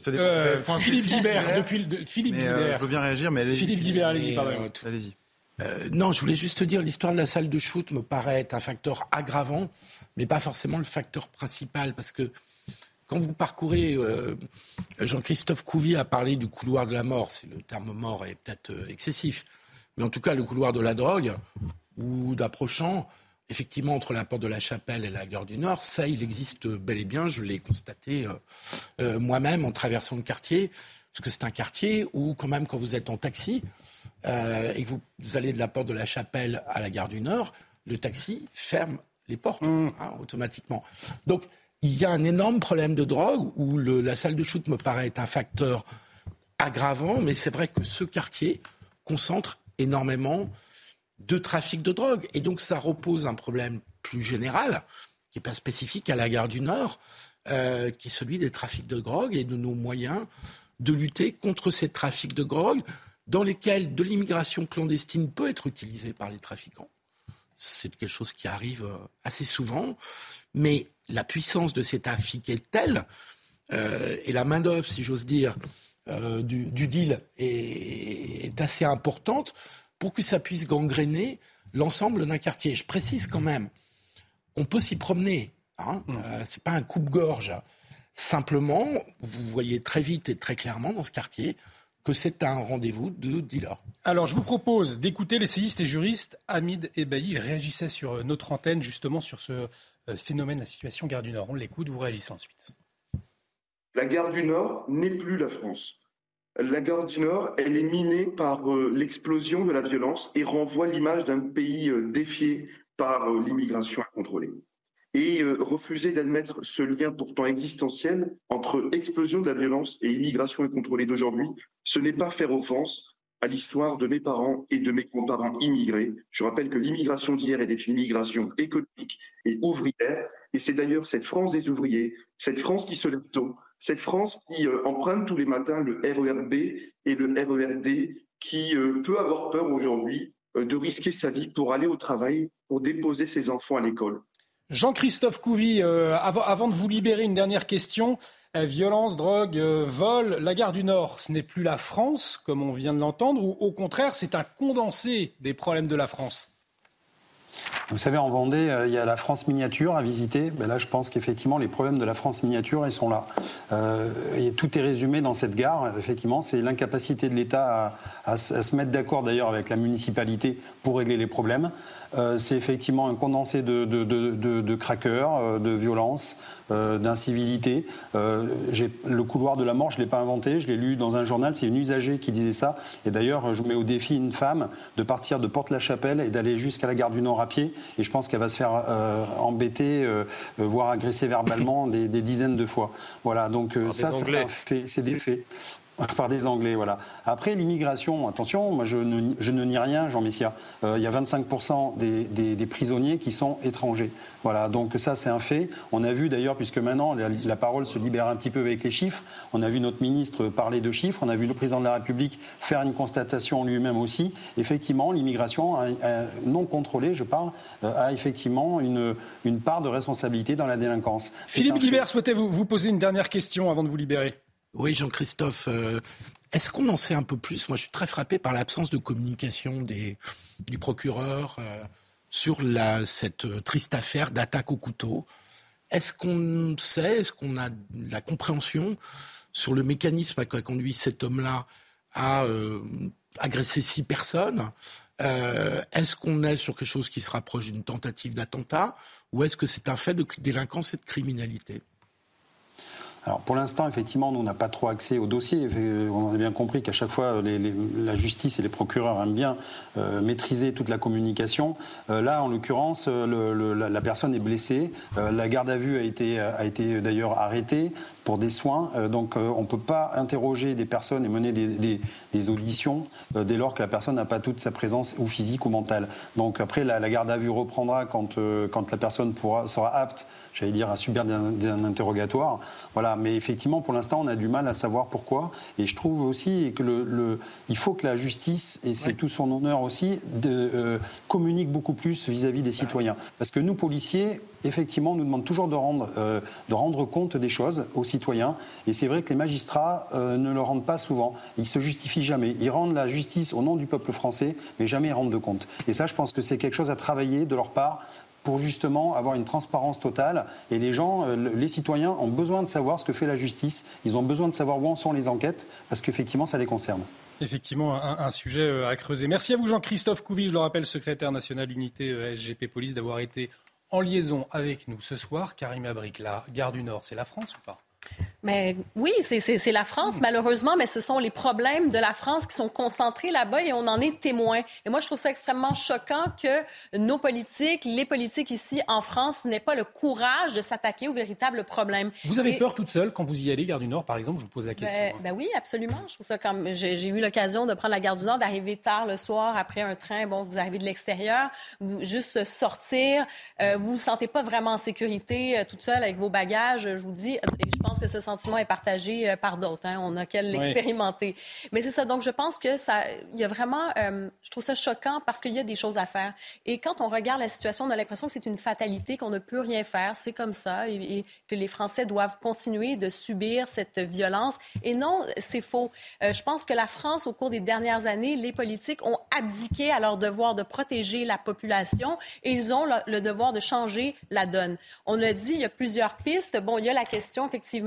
Euh, Philippe Guibert, depuis Philippe euh, je veux bien réagir, mais allez-y. Philippe Guibert, allez-y, pardon. Allez-y. Euh, non, je voulais juste dire, l'histoire de la salle de shoot me paraît être un facteur aggravant, mais pas forcément le facteur principal, parce que quand vous parcourez, Jean-Christophe Couvier a parlé du couloir de la mort, c'est le terme mort est peut-être excessif, mais en tout cas le couloir de la drogue ou d'approchant, effectivement, entre la porte de la Chapelle et la gare du Nord, ça, il existe bel et bien. Je l'ai constaté euh, euh, moi-même en traversant le quartier, parce que c'est un quartier où, quand même, quand vous êtes en taxi euh, et que vous allez de la porte de la Chapelle à la gare du Nord, le taxi ferme les portes mmh. hein, automatiquement. Donc, il y a un énorme problème de drogue où la salle de shoot me paraît être un facteur aggravant, mais c'est vrai que ce quartier concentre énormément de trafic de drogue. Et donc ça repose un problème plus général, qui n'est pas spécifique à la gare du Nord, euh, qui est celui des trafics de drogue et de nos moyens de lutter contre ces trafics de drogue dans lesquels de l'immigration clandestine peut être utilisée par les trafiquants. C'est quelque chose qui arrive euh, assez souvent, mais la puissance de ces trafics est telle, euh, et la main-d'œuvre, si j'ose dire, du, deal est, assez importante pour que ça puisse gangréner l'ensemble d'un quartier. Je précise quand même, on peut s'y promener. Hein n'est mmh. euh, c'est pas un coupe-gorge. Simplement, vous voyez très vite et très clairement dans ce quartier que c'est un rendez-vous de dealers. Alors, je vous propose d'écouter l'essayiste et juriste Hamid Ebaï. Il réagissait sur notre antenne, justement, sur ce euh, phénomène, la situation Gare du Nord. On l'écoute, vous réagissez ensuite. La gare du Nord n'est plus la France. La gare du Nord, elle est minée par euh, l'explosion de la violence et renvoie l'image d'un pays euh, défié par l'immigration incontrôlée et euh, refuser d'admettre ce lien pourtant existentiel entre explosion de la violence et immigration incontrôlée d'aujourd'hui, ce n'est pas faire offense à l'histoire de mes parents et de mes grands-parents immigrés. Je rappelle que l'immigration d'hier était une immigration économique et ouvrière, et c'est d'ailleurs cette France des ouvriers, cette France qui se lève tôt, cette France qui euh, emprunte tous les matins le RERB et le RERD, qui euh, peut avoir peur aujourd'hui de risquer sa vie pour aller au travail, pour déposer ses enfants à l'école. Jean-Christophe Couvi, euh, avant, de vous libérer, une dernière question. Euh, violence, drogue, euh, vol, la gare du Nord, ce n'est plus la France, comme on vient de l'entendre, ou au contraire, c'est un condensé des problèmes de la France? Vous savez, en Vendée, euh, il y a la France miniature à visiter. Ben là, je pense qu'effectivement, les problèmes de la France miniature, ils sont là. Euh, tout est résumé dans cette gare. Effectivement, c'est l'incapacité de l'État à, se mettre d'accord, d'ailleurs, avec la municipalité pour régler les problèmes. Euh, c'est effectivement un condensé de, de, de, de craqueurs, de violence, d'incivilité. le couloir de la mort, je ne l'ai pas inventé, je l'ai lu dans un journal, c'est une usagée qui disait ça. Et d'ailleurs, je mets au défi une femme de partir de Porte-la-Chapelle et d'aller jusqu'à la gare du Nord à pied et je pense qu'elle va se faire euh, embêter, euh, voire agresser verbalement des, dizaines de fois. Voilà, donc euh, ça, c'est des faits. Par des Anglais, voilà. Après, l'immigration, attention, moi je ne, je ne nie rien, Jean Messia. Euh, il y a 25% des, des, prisonniers qui sont étrangers. Voilà, donc ça c'est un fait. On a vu d'ailleurs, puisque maintenant la, parole se libère un petit peu avec les chiffres, on a vu notre ministre parler de chiffres, on a vu le président de la République faire une constatation lui-même aussi. Effectivement, l'immigration non contrôlée, je parle, euh, a effectivement une, une part de responsabilité dans la délinquance. Philippe Guibert, souhaitez-vous vous poser une dernière question avant de vous libérer? Oui, Jean-Christophe, euh, est-ce qu'on en sait un peu plus? Moi, je suis très frappé par l'absence de communication du procureur euh, sur cette euh, triste affaire d'attaque au couteau. Est-ce qu'on sait, est-ce qu'on a la compréhension sur le mécanisme qui a conduit cet homme-là à agresser six personnes? Est-ce qu'on est sur quelque chose qui se rapproche d'une tentative d'attentat? Ou est-ce que c'est un fait de délinquance et de criminalité? Alors pour l'instant, effectivement, nous, on n'a pas trop accès au dossier. On a bien compris qu'à chaque fois, la justice et les procureurs aiment bien euh, maîtriser toute la communication. Euh, là, en l'occurrence, euh, la, personne est blessée. la garde à vue a été, a été d'ailleurs arrêtée pour des soins. donc on ne peut pas interroger des personnes et mener des, auditions dès lors que la personne n'a pas toute sa présence ou physique ou mentale. Donc après, la, garde à vue reprendra quand, quand la personne pourra, sera apte j'allais dire, à subir un interrogatoire. Voilà, mais effectivement, pour l'instant, on a du mal à savoir pourquoi. Et je trouve aussi que le, il faut que la justice, et c'est tout son honneur aussi, de, euh, communique beaucoup plus vis-à-vis des citoyens. Parce que nous, policiers, effectivement, on nous demande toujours de rendre, euh, de rendre compte des choses aux citoyens. Et c'est vrai que les magistrats euh, ne le rendent pas souvent. Ils se justifient jamais. Ils rendent la justice au nom du peuple français, mais jamais ils rendent de compte. Et ça, je pense que c'est quelque chose à travailler de leur part pour justement avoir une transparence totale. Et les gens, euh, les citoyens ont besoin de savoir ce que fait la justice. Ils ont besoin de savoir où en sont les enquêtes, parce qu'effectivement, ça les concerne. Effectivement, un, sujet euh, à creuser. Merci à vous, Jean-Christophe Couvi, je le rappelle, secrétaire national unité euh, SGP Police, d'avoir été en liaison avec nous ce soir. Karim Abrik, la gare du Nord, c'est la France ou pas? Mais oui, c'est la France, malheureusement, mais ce sont les problèmes de la France qui sont concentrés là-bas et on en est témoin. Et moi, je trouve ça extrêmement choquant que nos politiques, les politiques ici en France, n'aient pas le courage de s'attaquer aux véritables problèmes. Vous avez peur toute seule quand vous y allez, Gare du Nord, par exemple? Je vous pose la question. Ben, ben oui, absolument. Je trouve ça comme j'ai eu l'occasion de prendre la Gare du Nord, d'arriver tard le soir après un train. Bon, vous arrivez de l'extérieur, juste sortir, euh, vous vous sentez pas vraiment en sécurité euh, toute seule avec vos bagages. Je vous dis, et je pense que ce sentiment est partagé euh, par d'autres. Hein. On a qu'à l'expérimenter. Mais c'est ça. Donc, je pense que ça, il y a vraiment, euh, je trouve ça choquant parce qu'il y a des choses à faire. Et quand on regarde la situation, on a l'impression que c'est une fatalité, qu'on ne peut rien faire. C'est comme ça et, que les Français doivent continuer de subir cette violence. Et non, c'est faux. Euh, je pense que la France, au cours des dernières années, les politiques ont abdiqué à leur devoir de protéger la population et ils ont le, le devoir de changer la donne. On a dit, il y a plusieurs pistes. Bon, il y a la question, effectivement,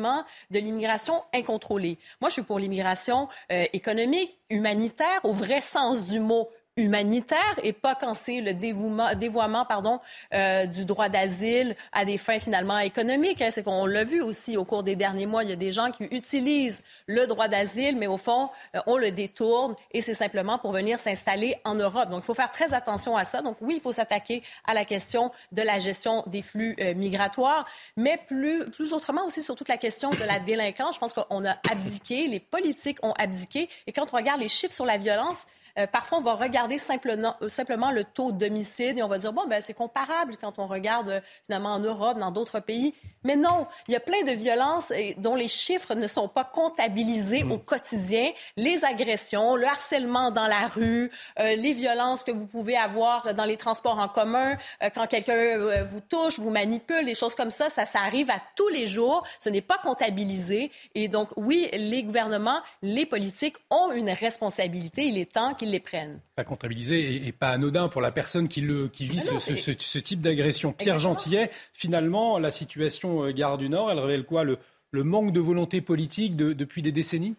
de l'immigration incontrôlée. Moi, je suis pour l'immigration euh, économique, humanitaire, au vrai sens du mot humanitaire et pas quand c'est le dévouement, dévoiement pardon, euh, du droit d'asile à des fins finalement économiques. Hein. C'est qu'on l'a vu aussi au cours des derniers mois. Il y a des gens qui utilisent le droit d'asile, mais au fond, euh, on le détourne et c'est simplement pour venir s'installer en Europe. Donc, il faut faire très attention à ça. Donc, oui, il faut s'attaquer à la question de la gestion des flux euh, migratoires, mais plus, plus autrement aussi sur toute la question de la délinquance. Je pense qu'on a abdiqué, les politiques ont abdiqué. Et quand on regarde les chiffres sur la violence, euh, parfois, on va regarder simplement, euh, simplement le taux d'homicide et on va dire, bon, ben, c'est comparable quand on regarde euh, finalement en Europe, dans d'autres pays. Mais non, il y a plein de violences dont les chiffres ne sont pas comptabilisés mm. au quotidien. Les agressions, le harcèlement dans la rue, les violences que vous pouvez avoir dans les transports en commun, quand quelqu'un vous touche, vous manipule, des choses comme ça, ça, ça arrive à tous les jours. Ce n'est pas comptabilisé. Et donc, oui, les gouvernements, les politiques ont une responsabilité. Il est temps qu'ils les prennent. Pas comptabilisé et, pas anodin pour la personne qui, le, qui vit ah ce, type d'agression. Pierre Gentillet, finalement, la situation euh, Gare du Nord, elle révèle quoi? Le, manque de volonté politique depuis des décennies?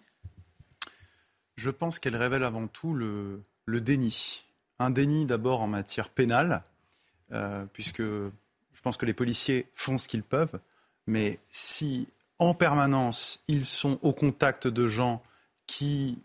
Je pense qu'elle révèle avant tout le, déni. Un déni d'abord en matière pénale, euh, puisque je pense que les policiers font ce qu'ils peuvent, mais si en permanence ils sont au contact de gens qui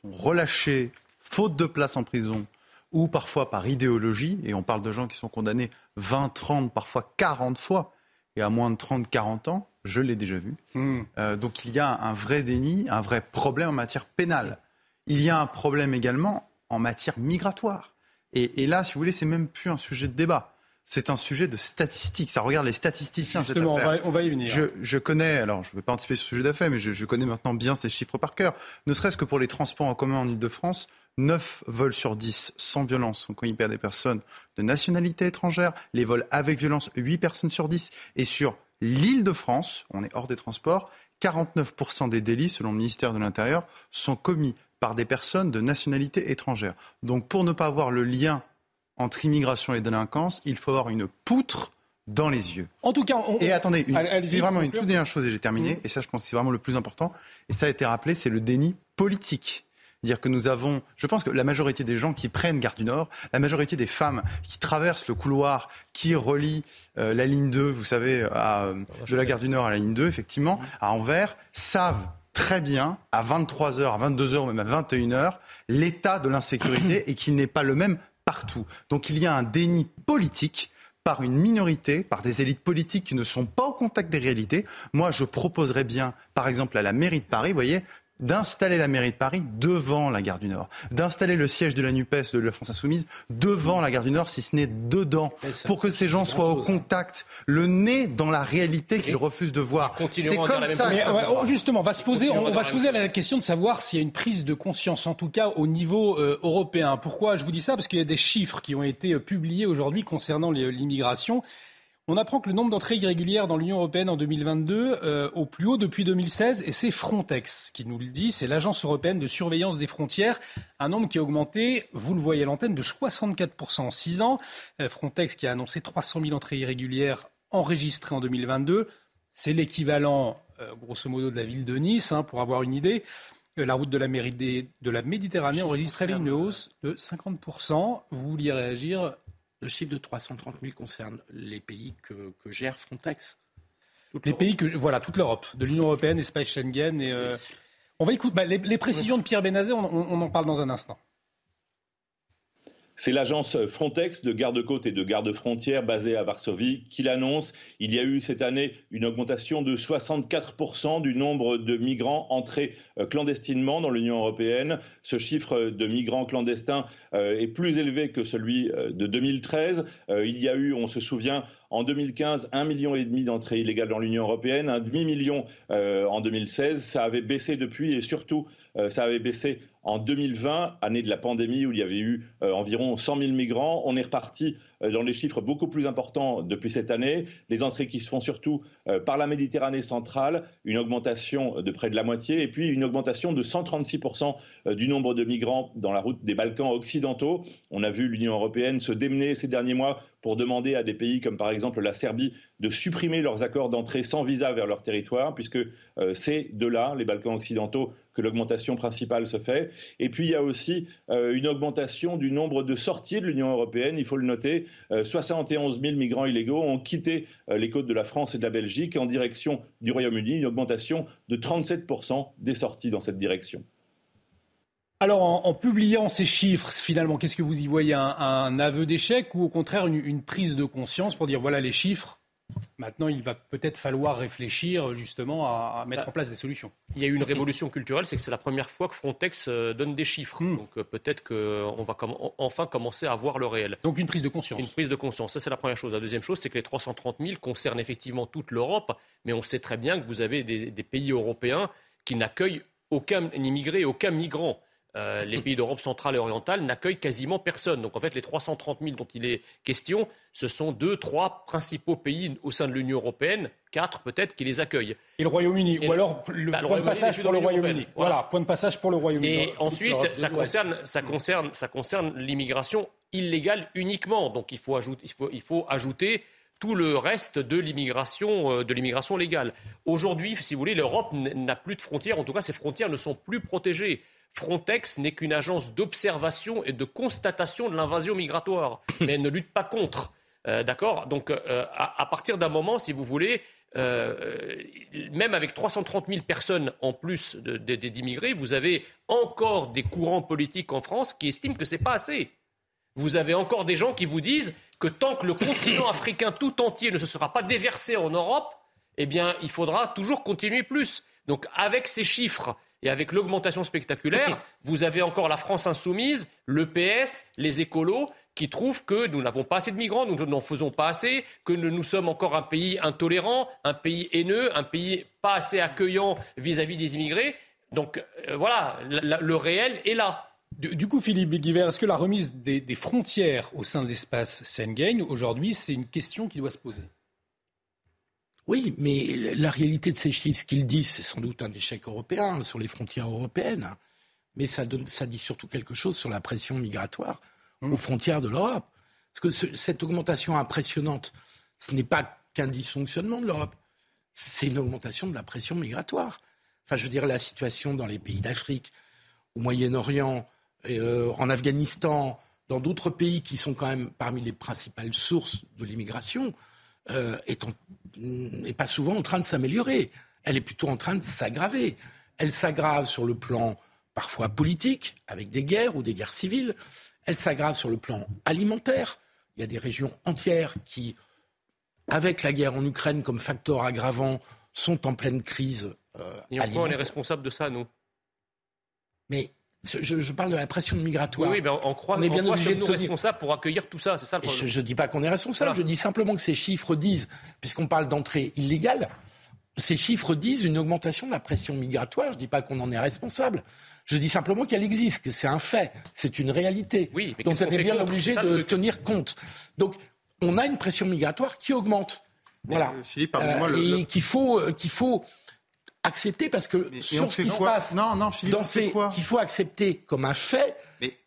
sont relâchés faute de place en prison ou parfois par idéologie, et on parle de gens qui sont condamnés 20, 30, parfois 40 fois, et à moins de 30, 40 ans, je l'ai déjà vu. Hmm. Euh, donc il y a un vrai déni, un vrai problème en matière pénale. Il y a un problème également en matière migratoire. Et, et là, si vous voulez, c'est même plus un sujet de débat c'est un sujet de statistiques. Ça regarde les statisticiens. Justement, On, va, y venir. Je, connais, alors je ne vais pas anticiper ce sujet d'affaires, mais je, connais maintenant bien ces chiffres par cœur. Ne serait-ce que pour les transports en commun en Ile-de-France, 9 vols sur 10 sans violence sont quand il perd des personnes de nationalité étrangère. Les vols avec violence, 8 personnes sur 10. Et sur l'île de France, on est hors des transports, 49% des délits, selon le ministère de l'Intérieur, sont commis par des personnes de nationalité étrangère. Donc pour ne pas avoir le lien entre immigration et délinquance, il faut avoir une poutre dans les yeux. En tout cas, et attendez, c'est vraiment une toute dernière chose et j'ai terminé. Mm. Et ça, je pense que c'est vraiment le plus important. Et ça a été rappelé, c'est le déni politique. Dire que nous avons, je pense que la majorité des gens qui prennent Gare du Nord, la majorité des femmes qui traversent le couloir qui relie euh, la ligne 2, vous savez, de la Gare du Nord à la ligne 2, effectivement, à Anvers, savent très bien à 23h, à 22h, même à 21h, l'état de l'insécurité et qu'il n'est pas le même partout. Donc il y a un déni politique par une minorité, par des élites politiques qui ne sont pas au contact des réalités. Moi, je proposerais bien, par exemple, à la mairie de Paris, vous voyez, d'installer la mairie de Paris devant la gare du Nord, d'installer le siège de la NUPES, de la France Insoumise, devant la gare du Nord, si ce n'est dedans, pour que ces gens soient au hein. contact, le nez dans la réalité qu'ils refusent de voir. C'est comme ça. Oh, justement, on va se poser, on, va se poser la question de savoir s'il y a une prise de conscience, en tout cas au niveau euh, européen. Pourquoi? Je vous dis ça Parce qu'il y a des chiffres qui ont été euh, publiés aujourd'hui concernant l'immigration. On apprend que le nombre d'entrées irrégulières dans l'Union européenne en 2022 euh, au plus haut depuis 2016 et c'est Frontex qui nous le dit, c'est l'agence européenne de surveillance des frontières, un nombre qui a augmenté, vous le voyez à l'antenne, de 64% en 6 ans. Euh, Frontex qui a annoncé 300 000 entrées irrégulières enregistrées en 2022, c'est l'équivalent euh, grosso modo de la ville de Nice, hein, pour avoir une idée. La route de la, de la Méditerranée enregistrait une hausse de 50%. Vous vouliez réagir le chiffre de 330 000 concerne les pays que, gère Frontex. les pays que voilà toute l'Europe, de l'Union européenne, Espace Schengen et euh, on va écouter bah, les, précisions de Pierre Benazet. on en parle dans un instant. C'est l'agence Frontex de garde-côte et de garde-frontière basée à Varsovie qui l'annonce. Il y a eu cette année une augmentation de 64% du nombre de migrants entrés euh, clandestinement dans l'Union européenne. Ce chiffre de migrants clandestins euh, est plus élevé que celui euh, de 2013. Il y a eu, on se souvient, en 2015, un million et demi d'entrées illégales dans l'Union européenne, un demi-million en 2016. Ça avait baissé depuis et surtout, ça avait baissé en 2020, année de la pandémie où il y avait eu euh, environ 100 000 migrants, on est reparti dans les chiffres beaucoup plus importants depuis cette année. Les entrées qui se font surtout euh, par la Méditerranée centrale, une augmentation de près de la moitié, et puis une augmentation de 136% du nombre de migrants dans la route des Balkans occidentaux. On a vu l'Union européenne se démener ces derniers mois pour demander à des pays comme par exemple la Serbie de supprimer leurs accords d'entrée sans visa vers leur territoire, puisque euh, c'est de là, les Balkans occidentaux, que l'augmentation principale se fait. Et puis il y a aussi euh, une augmentation du nombre de sorties de l'Union européenne, il faut le noter. 71 000 migrants illégaux ont quitté les côtes de la France et de la Belgique en direction du Royaume-Uni, une augmentation de 37% des sorties dans cette direction. Alors, en, publiant ces chiffres, finalement, qu'est-ce que vous y voyez? Un, aveu d'échec ou au contraire une, prise de conscience pour dire voilà les chiffres Maintenant, il va peut-être falloir réfléchir justement à, mettre bah, en place des solutions. Il y a eu une révolution culturelle, c'est que c'est la première fois que Frontex euh, donne des chiffres. Hmm. Donc euh, peut-être qu'on va enfin commencer à voir le réel. Donc une prise de conscience. Une prise de conscience, ça c'est la première chose. La deuxième chose, c'est que les 330 000 concernent effectivement toute l'Europe, mais on sait très bien que vous avez des, des pays européens qui n'accueillent aucun immigré, aucun migrant. Euh, les pays d'Europe centrale et orientale n'accueillent quasiment personne. Donc en fait, les 330 000 dont il est question, ce sont deux, trois principaux pays au sein de l'Union européenne, quatre peut-être, qui les accueillent. Et le Royaume-Uni, ou alors le bah, point de passage pour le Royaume-Uni. Voilà. point de passage pour le Royaume-Uni. Et ensuite, ça concerne, ça concerne, ça concerne l'immigration illégale uniquement. Donc il faut, ajouter, il faut, il faut ajouter tout le reste de l'immigration, euh, de l'immigration légale. Aujourd'hui, si vous voulez, l'Europe n'a plus de frontières. En tout cas, ses frontières ne sont plus protégées. Frontex n'est qu'une agence d'observation et de constatation de l'invasion migratoire, mais elle ne lutte pas contre. Euh, d'accord? Donc, euh, à, partir d'un moment, si vous voulez, euh, même avec 330 000 personnes en plus d'immigrés, vous avez encore des courants politiques en France qui estiment que ce n'est pas assez. Vous avez encore des gens qui vous disent que tant que le continent africain tout entier ne se sera pas déversé en Europe, eh bien, il faudra toujours continuer plus. Donc, avec ces chiffres et avec l'augmentation spectaculaire, vous avez encore la France insoumise, le PS, les écolos, qui trouvent que nous n'avons pas assez de migrants, nous n'en faisons pas assez, que nous sommes encore un pays intolérant, un pays haineux, un pays pas assez accueillant vis-à-vis des immigrés. Donc euh, voilà, le réel est là. Du, coup, Philippe Guivert, est-ce que la remise des, des frontières au sein de l'espace Schengen, aujourd'hui, c'est une question qui doit se poser? Oui, mais la réalité de ces chiffres, ce qu'ils disent, c'est sans doute un échec européen sur les frontières européennes, mais ça, dit surtout quelque chose sur la pression migratoire mmh. aux frontières de l'Europe. Parce que cette augmentation impressionnante, ce n'est pas qu'un dysfonctionnement de l'Europe, c'est une augmentation de la pression migratoire. Enfin, je veux dire, la situation dans les pays d'Afrique, au Moyen-Orient, euh, en Afghanistan, dans d'autres pays qui sont quand même parmi les principales sources de l'immigration, euh, n'est pas souvent en train de s'améliorer. Elle est plutôt en train de s'aggraver. Elle s'aggrave sur le plan parfois politique, avec des guerres ou des guerres civiles. Elle s'aggrave sur le plan alimentaire. Il y a des régions entières qui, avec la guerre en Ukraine comme facteur aggravant, sont en pleine crise. Euh, Et en quoi on est responsable de ça, nous? Mais je, parle de la pression migratoire. Oui, ben on croit, on est bien obligé de nous responsables pour accueillir tout ça, c'est ça le problème. Je ne dis pas qu'on est responsable, je dis simplement que ces chiffres disent, puisqu'on parle d'entrée illégale, ces chiffres disent une augmentation de la pression migratoire. Je ne dis pas qu'on en est responsable. Je dis simplement qu'elle existe, que c'est un fait, c'est une réalité. Oui, Donc on est bien obligé de tenir compte. Donc on a une pression migratoire qui augmente. Voilà. Euh, euh, et qu'il faut, euh, qu'il faut accepter parce que sur ce qui se passe non, non, Philippe, dans ces qu'il faut accepter comme un fait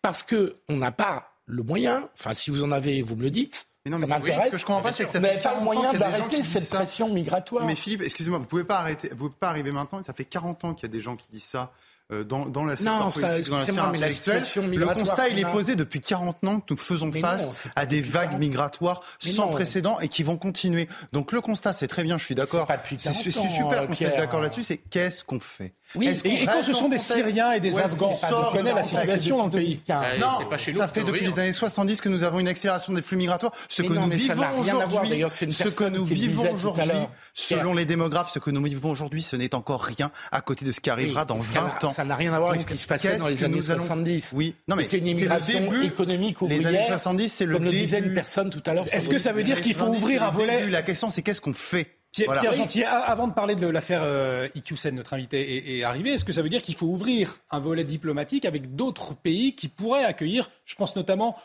parce que on n'a pas le moyen. Enfin, si vous en avez, vous me le dites. Mais non, mais ça m'intéresse. Ce que je comprends pas, c'est que ça fait pas le moyen d'arrêter cette pression migratoire. Mais Philippe, excusez-moi, vous pouvez pas arrêter, vous pouvez pas arriver maintenant. Ça fait 40 ans qu'il y a des gens qui disent ça. Euh, dans, dans la non, ça, dans la sphère intellectuelle. Le constat, il est posé depuis 40 ans que nous faisons face à des vagues migratoires sans précédent et qui vont continuer. Donc le constat, c'est très bien, je suis d'accord. Suis super d'accord là-dessus, c'est qu'est-ce qu'on fait? Oui, et, quand ce sont des Syriens et des Afghans, on connaît la situation dans le pays. Non, ça fait depuis les années 70 que nous avons une accélération des flux migratoires. Ce que nous vivons aujourd'hui, ce que nous vivons aujourd'hui, selon les démographes, ce que nous vivons aujourd'hui, ce n'est encore rien à côté de ce qui arrivera dans 20 ans. Ça n'a rien à voir avec ce qui se passait dans les années 70. Oui, non mais c'est une immigration économique ouvrière. Les années 70, c'est le début. Comme le disait une personne tout à l'heure. Est-ce que ça veut dire qu'il faut ouvrir un volet La question, c'est qu'est-ce qu'on fait Pierre, Gentil, avant de parler de l'affaire euh, notre invité est, arrivé. Est-ce que ça veut dire qu'il faut ouvrir un volet diplomatique avec d'autres pays qui pourraient accueillir, je pense notamment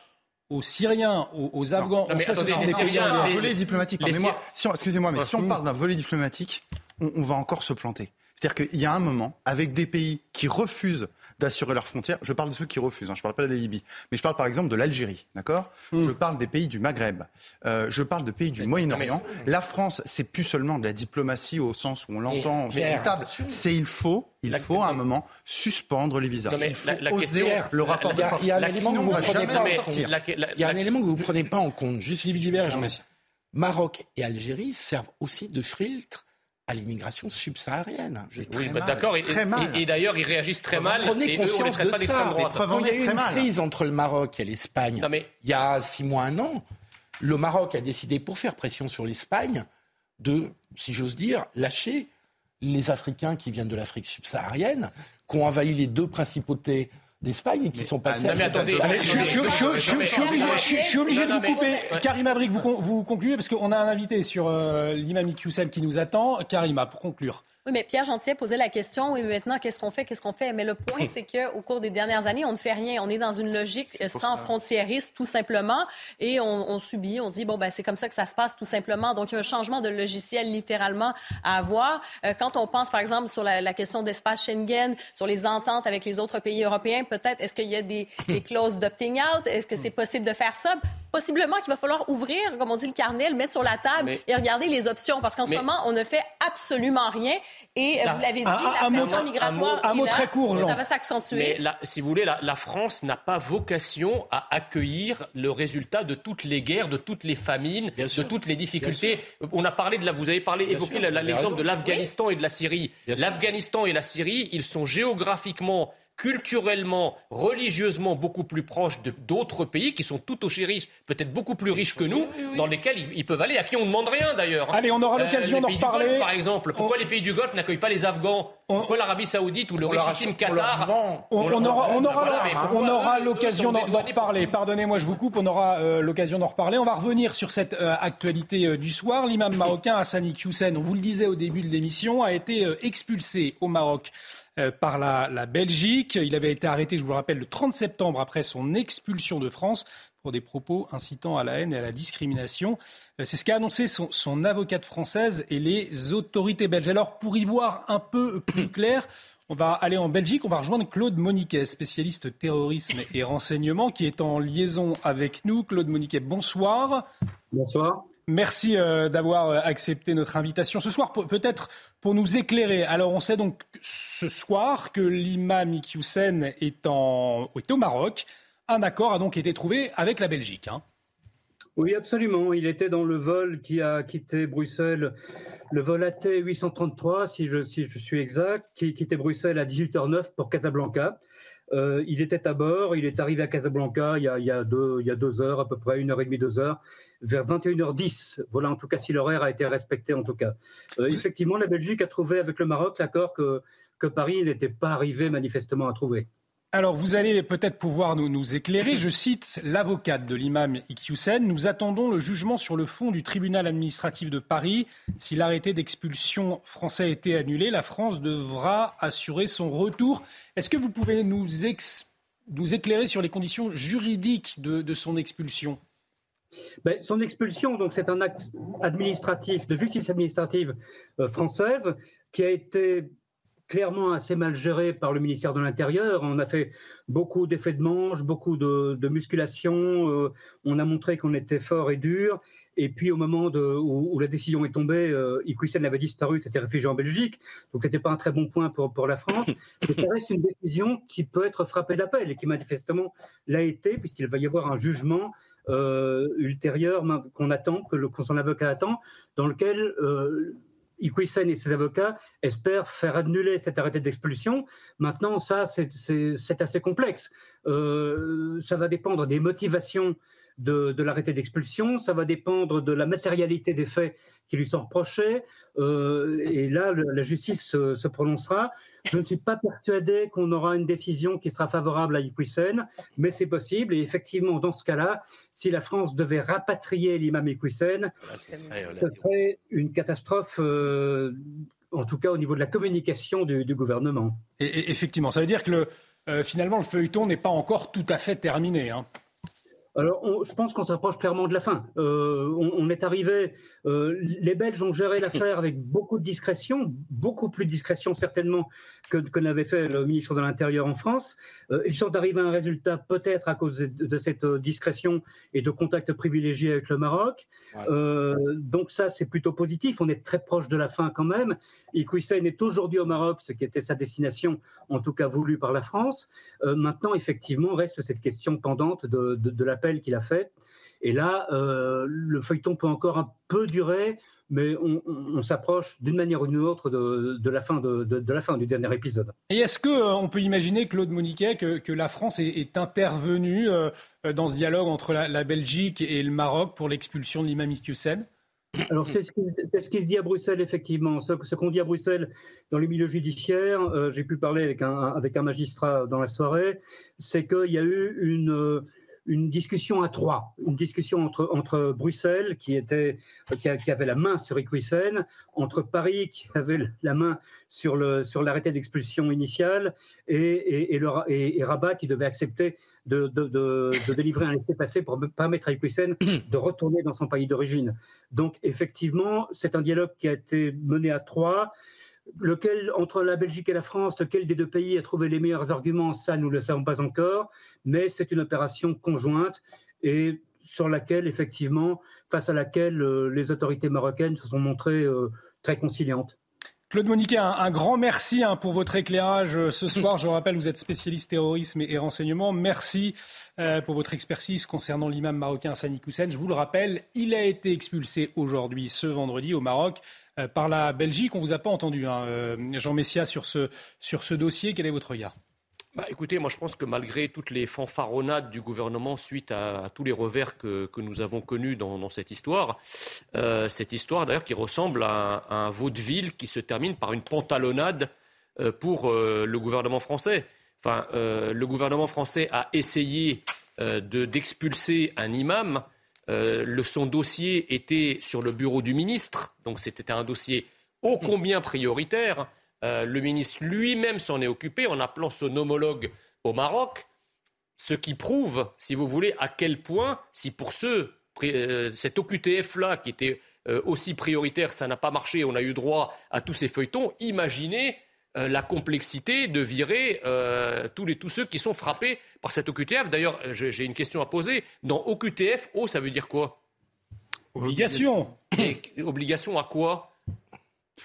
aux Syriens, aux, Afghans? Non, mais ça, attendez, des Syriens, un volet diplomatique. excusez-moi, mais si on parle d'un volet diplomatique, on, va encore se planter. C'est-à-dire qu'il y a un moment, avec des pays qui refusent d'assurer leurs frontières, je parle de ceux qui refusent, hein, je ne parle pas de la Libye, mais je parle par exemple de l'Algérie, d'accord? Mm. Je parle des pays du Maghreb, euh, je parle de pays du Moyen-Orient. La France, c'est plus seulement de la diplomatie au sens où on l'entend véritable, c'est il faut, il faut à un moment suspendre les visas. il faut oser le rapport de force. Il y a un élément que vous Il y a un élément que vous ne prenez pas en compte. Juste Maroc et Algérie servent aussi de filtre à l'immigration subsaharienne. Oui, bah, d'accord. Et, et, d'ailleurs, ils réagissent très mal. Prenez conscience de ça. Quand il y a eu une crise entre le Maroc et l'Espagne, il y a six mois, un an, le Maroc a décidé, pour faire pression sur l'Espagne, de, si j'ose dire, lâcher les Africains qui viennent de l'Afrique subsaharienne, qui ont envahi les deux principautés d'Espagne qui sont passés. Non, mais attendez, je, suis obligé de vous couper. Karim Abrik, vous, vous concluez parce qu'on a un invité sur euh, l'imam Iqiyoussel qui nous attend. Karima, pour conclure. Oui, mais Pierre Gentil posait la question, oui, mais maintenant, qu'est-ce qu'on fait, qu'est-ce qu'on fait? Mais le point, c'est qu'au cours des dernières années, on ne fait rien. On est dans une logique sans frontiérisme, tout simplement, et on, subit, on dit, bon, ben, c'est comme ça que ça se passe, tout simplement. Donc, il y a un changement de logiciel, littéralement, à avoir. Euh, quand on pense, par exemple, sur la, question d'espace Schengen, sur les ententes avec les autres pays européens, peut-être, est-ce qu'il y a des, des clauses d'opting out? Est-ce que c'est possible de faire ça? Possiblement qu'il va falloir ouvrir, comme on dit, le carnet, le mettre sur la table et regarder les options, parce qu'en ce moment, on ne fait absolument rien. Et euh, vous l'avez dit, la pression migratoire, un mot, très court, ça va s'accentuer. Mais si vous voulez, la, France n'a pas vocation à accueillir le résultat de toutes les guerres, de toutes les famines, de toutes les difficultés. On a parlé de la, vous avez parlé, évoqué l'exemple de l'Afghanistan et de la Syrie. L'Afghanistan et la Syrie, ils sont géographiquement culturellement, religieusement beaucoup plus proches d'autres pays qui sont tout aussi riches, peut-être beaucoup plus riches que nous, dans lesquels ils, peuvent aller, à qui on ne demande rien d'ailleurs. Allez, on aura euh, l'occasion d'en reparler. par exemple, pourquoi les pays du Golfe n'accueillent pas les Afghans? Pourquoi l'Arabie Saoudite ou le richissime Qatar on, aura, on aura, on aura l'occasion d'en reparler. Pardonnez-moi, je vous coupe, on aura euh, l'occasion d'en reparler. On va revenir sur cette euh, actualité du soir. L'imam marocain Hassani Hussein, on vous le disait au début de l'émission, a été expulsé au Maroc par la, Belgique. Il avait été arrêté, je vous le rappelle, le 30 septembre après son expulsion de France pour des propos incitant à la haine et à la discrimination. Euh, c'est ce qu'a annoncé son, avocate française et les autorités belges. Alors, pour y voir un peu plus clair, on va aller en Belgique, on va rejoindre Claude Moniquet, spécialiste terrorisme et renseignement, qui est en liaison avec nous. Claude Moniquet, bonsoir. Bonsoir. Merci euh, d'avoir euh, accepté notre invitation ce soir. Peut-être pour nous éclairer. Alors, on sait donc ce soir que l'imam Iqiyoussen est, au Maroc. Un accord a donc été trouvé avec la Belgique. Hein. Oui, absolument. Il était dans le vol qui a quitté Bruxelles, le vol AT 833, si je, suis exact, qui quittait Bruxelles à 18h09 pour Casablanca. Euh, il était à bord, il est arrivé à Casablanca il y a deux heures, à peu près une heure et demie, deux heures vers 21h10. Voilà, en tout cas, si l'horaire a été respecté, en tout cas. Euh, effectivement, la Belgique a trouvé avec le Maroc l'accord que, que Paris n'était pas arrivé manifestement à trouver. Alors, vous allez peut-être pouvoir nous, nous, éclairer. Je cite l'avocate de l'imam Iqiyoussen. Nous attendons le jugement sur le fond du tribunal administratif de Paris. Si l'arrêté d'expulsion français a été annulé, la France devra assurer son retour. Est-ce que vous pouvez nous, nous éclairer sur les conditions juridiques de, de son expulsion? Ben, son expulsion, donc c'est un acte administratif, de justice administrative euh, française, qui a été clairement assez mal géré par le ministère de l'Intérieur. On a fait beaucoup d'effets de manche, beaucoup de, musculation. Euh, on a montré qu'on était fort et dur. Et puis au moment où, la décision est tombée, euh, avait disparu, s'était réfugié en Belgique. Donc ce n'était pas un très bon point pour, pour la France. Mais ça reste une décision qui peut être frappée d'appel et qui manifestement l'a été, puisqu'il va y avoir un jugement euh, ultérieur qu'on attend, que, le, son avocat attend, dans lequel euh, Iquisen et ses avocats espèrent faire annuler cet arrêté d'expulsion. Maintenant, ça, c'est assez complexe. Euh, ça va dépendre des motivations de, l'arrêté d'expulsion, ça va dépendre de la matérialité des faits qui lui sont reprochés, euh, et là, la justice se, prononcera. Je ne suis pas persuadé qu'on aura une décision qui sera favorable à Iquisen, mais c'est possible, et effectivement, dans ce cas-là, si la France devait rapatrier l'imam Iquisen, ce serait une catastrophe. Euh, en tout cas au niveau de la communication du, gouvernement. Et, effectivement, ça veut dire que le, euh, finalement le feuilleton n'est pas encore tout à fait terminé. Hein. Alors, je pense qu'on s'approche clairement de la fin. Euh, on, est arrivé. Euh, les Belges ont géré l'affaire avec beaucoup de discrétion, beaucoup plus de discrétion certainement que, que n'avait fait le ministre de l'Intérieur en France. Euh, ils sont arrivés à un résultat peut-être à cause de, cette discrétion et de contacts privilégiés avec le Maroc. donc ça, c'est plutôt positif. On est très proche de la fin quand même. Iqoussen est aujourd'hui au Maroc, ce qui était sa destination, en tout cas voulue par la France. maintenant, effectivement, reste cette question pendante de, de, de la qu'il a fait. Et là, euh, le feuilleton peut encore un peu durer, mais on, s'approche d'une manière ou d'une autre de, la fin de, la fin du dernier épisode. Et est-ce que euh, on peut imaginer, Claude Moniquet, que, la France est, intervenue euh, dans ce dialogue entre la, Belgique et le Maroc pour l'expulsion de l'imam Iqiyoussen alors c'est ce, qui se dit à Bruxelles, effectivement. Ce, qu'on dit à Bruxelles dans les milieux judiciaires, j'ai pu parler avec un, avec un magistrat dans la soirée, c'est qu'il y a eu une, une discussion à trois, une discussion entre, entre Bruxelles, qui, était, qui, avait la main sur Iqwisen, entre Paris, qui avait la main sur, le, sur l'arrêté d'expulsion initial, et, et, et, Rabat, qui devait accepter de, de, de, délivrer un laissez-passer pour permettre à Iqwisen de retourner dans son pays d'origine. Donc, effectivement, c'est un dialogue qui a été mené à trois. Lequel, entre la Belgique et la France, lequel des deux pays a trouvé les meilleurs arguments, ça, nous ne le savons pas encore, mais c'est une opération conjointe et sur laquelle, effectivement, face à laquelle euh, les autorités marocaines se sont montrées euh, très conciliantes. Claude Moniquet, un, grand merci hein, pour votre éclairage euh, ce soir. Je rappelle, vous êtes spécialiste terrorisme et, renseignement. Merci pour votre expertise concernant l'imam marocain Sani Koussen. Je vous le rappelle, il a été expulsé aujourd'hui, ce vendredi, au Maroc. Euh, par la Belgique. On ne vous a pas entendu, hein, euh, Jean Messia, sur ce dossier. Quel est votre regard? Bah, écoutez, moi je pense que malgré toutes les fanfaronnades du gouvernement suite à, tous les revers que, que, nous avons connus dans, cette histoire, euh, cette histoire d'ailleurs qui ressemble à, un vaudeville qui se termine par une pantalonnade pour le gouvernement français. Enfin, le gouvernement français a essayé d'expulser un imam euh, le, son dossier était sur le bureau du ministre, donc c'était un dossier ô combien prioritaire. Euh, le ministre lui-même s'en est occupé en appelant son homologue au Maroc, ce qui prouve, si vous voulez, à quel point, si pour ceux, euh, cet OQTF-là, qui était aussi prioritaire, ça n'a pas marché, on a eu droit à tous ces feuilletons, imaginez euh, la complexité de virer euh, tous, les, tous ceux qui sont frappés par cette OQTF. D'ailleurs, euh, j'ai une question à poser. Dans OQTF, O, ça veut dire quoi? Obligation. obligation à quoi?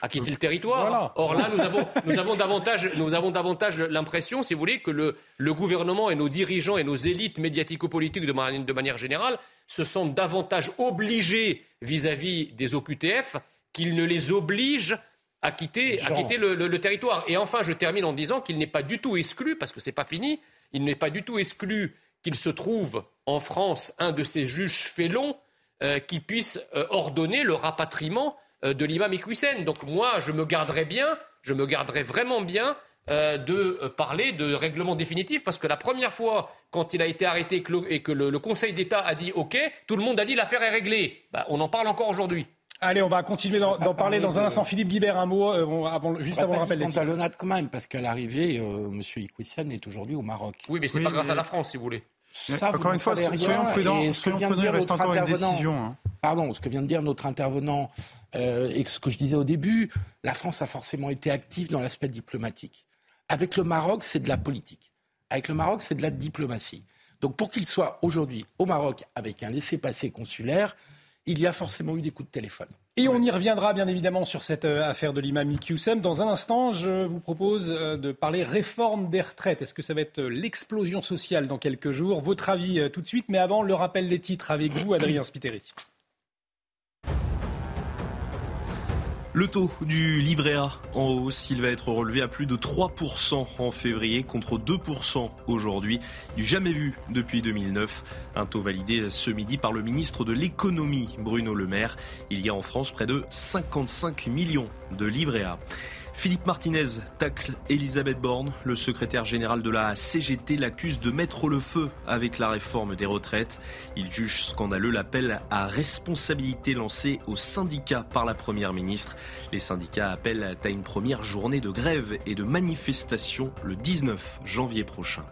À quitter le territoire. Or là, nous avons, nous avons davantage, nous avons davantage l'impression, si vous voulez, que le, le, gouvernement et nos dirigeants et nos élites médiatico-politiques de, de, manière générale se sentent davantage obligés vis-à-vis des OQTF qu'ils ne les obligent à quitter, à quitter le, territoire. Et enfin, je termine en disant qu'il n'est pas du tout exclu, parce que ce n'est pas fini, il n'est pas du tout exclu qu'il se trouve en France un de ces juges félons euh, qui puisse euh, ordonner le rapatriement de l'imam Iqwisen. Donc moi, je me garderai bien, je me garderai vraiment bien de parler de règlement définitif, parce que la première fois, quand il a été arrêté et que le, Conseil d'État a dit OK, tout le monde a dit l'affaire est réglée. Bah, on en parle encore aujourd'hui. Allez, on va continuer d'en parler dans un instant. Philippe Guibert, un mot euh, avant, juste avant le rappel des pantalonnade quand même, parce qu'à l'arrivée, euh, M. Iqwisen est aujourd'hui au Maroc. Oui, mais c'est pas grâce à la France, si vous voulez. Ça, encore une fois, soyons prudents. Ce que vient de dire reste encore une décision. Hein. Pardon, ce que vient de dire notre intervenant euh, et ce que je disais au début, la France a forcément été active dans l'aspect diplomatique. Avec le Maroc, c'est de la politique. Avec le Maroc, c'est de la diplomatie. Donc pour qu'il soit aujourd'hui au Maroc avec un laissez-passer consulaire, il y a forcément eu des coups de téléphone. Et on y reviendra bien évidemment sur cette euh, affaire de l'imam Iqiyoussem. Dans un instant, je vous propose euh, de parler réforme des retraites. Est-ce que ça va être l'explosion sociale dans quelques jours? Votre avis tout de suite, mais avant, le rappel des titres avec vous, Adrien Spiteri. Le taux du livret A en hausse, il va être relevé à plus de 3% en février contre 2% aujourd'hui, du jamais vu depuis 2009. Un taux validé ce midi par le ministre de l'économie Bruno Le Maire. Il y a en France près de 55 millions de livrets A. Philippe Martinez tacle Elisabeth Borne. Le secrétaire général de la CGT l'accuse de mettre le feu avec la réforme des retraites. Il juge scandaleux l'appel à responsabilité lancé aux syndicats par la Première ministre. Les syndicats appellent à une première journée de grève et de manifestation le 19 janvier prochain.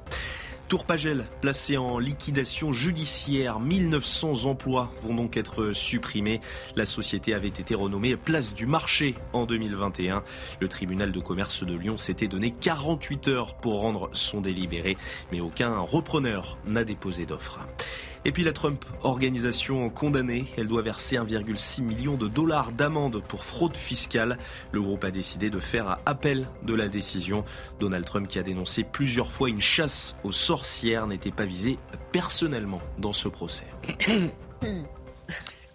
Tourpagel, placé en liquidation judiciaire, 1900 emplois vont donc être supprimés. La société avait été renommée Place du Marché en 2021. Le tribunal de commerce de Lyon s'était donné 48 heures pour rendre son délibéré, mais aucun repreneur n'a déposé d'offre. Et puis la Trump organisation condamnée, elle doit verser 1,6 million de dollars d'amende pour fraude fiscale. Le groupe a décidé de faire appel de la décision. Donald Trump qui a dénoncé plusieurs fois une chasse aux sorcières n'était pas visé personnellement dans ce procès.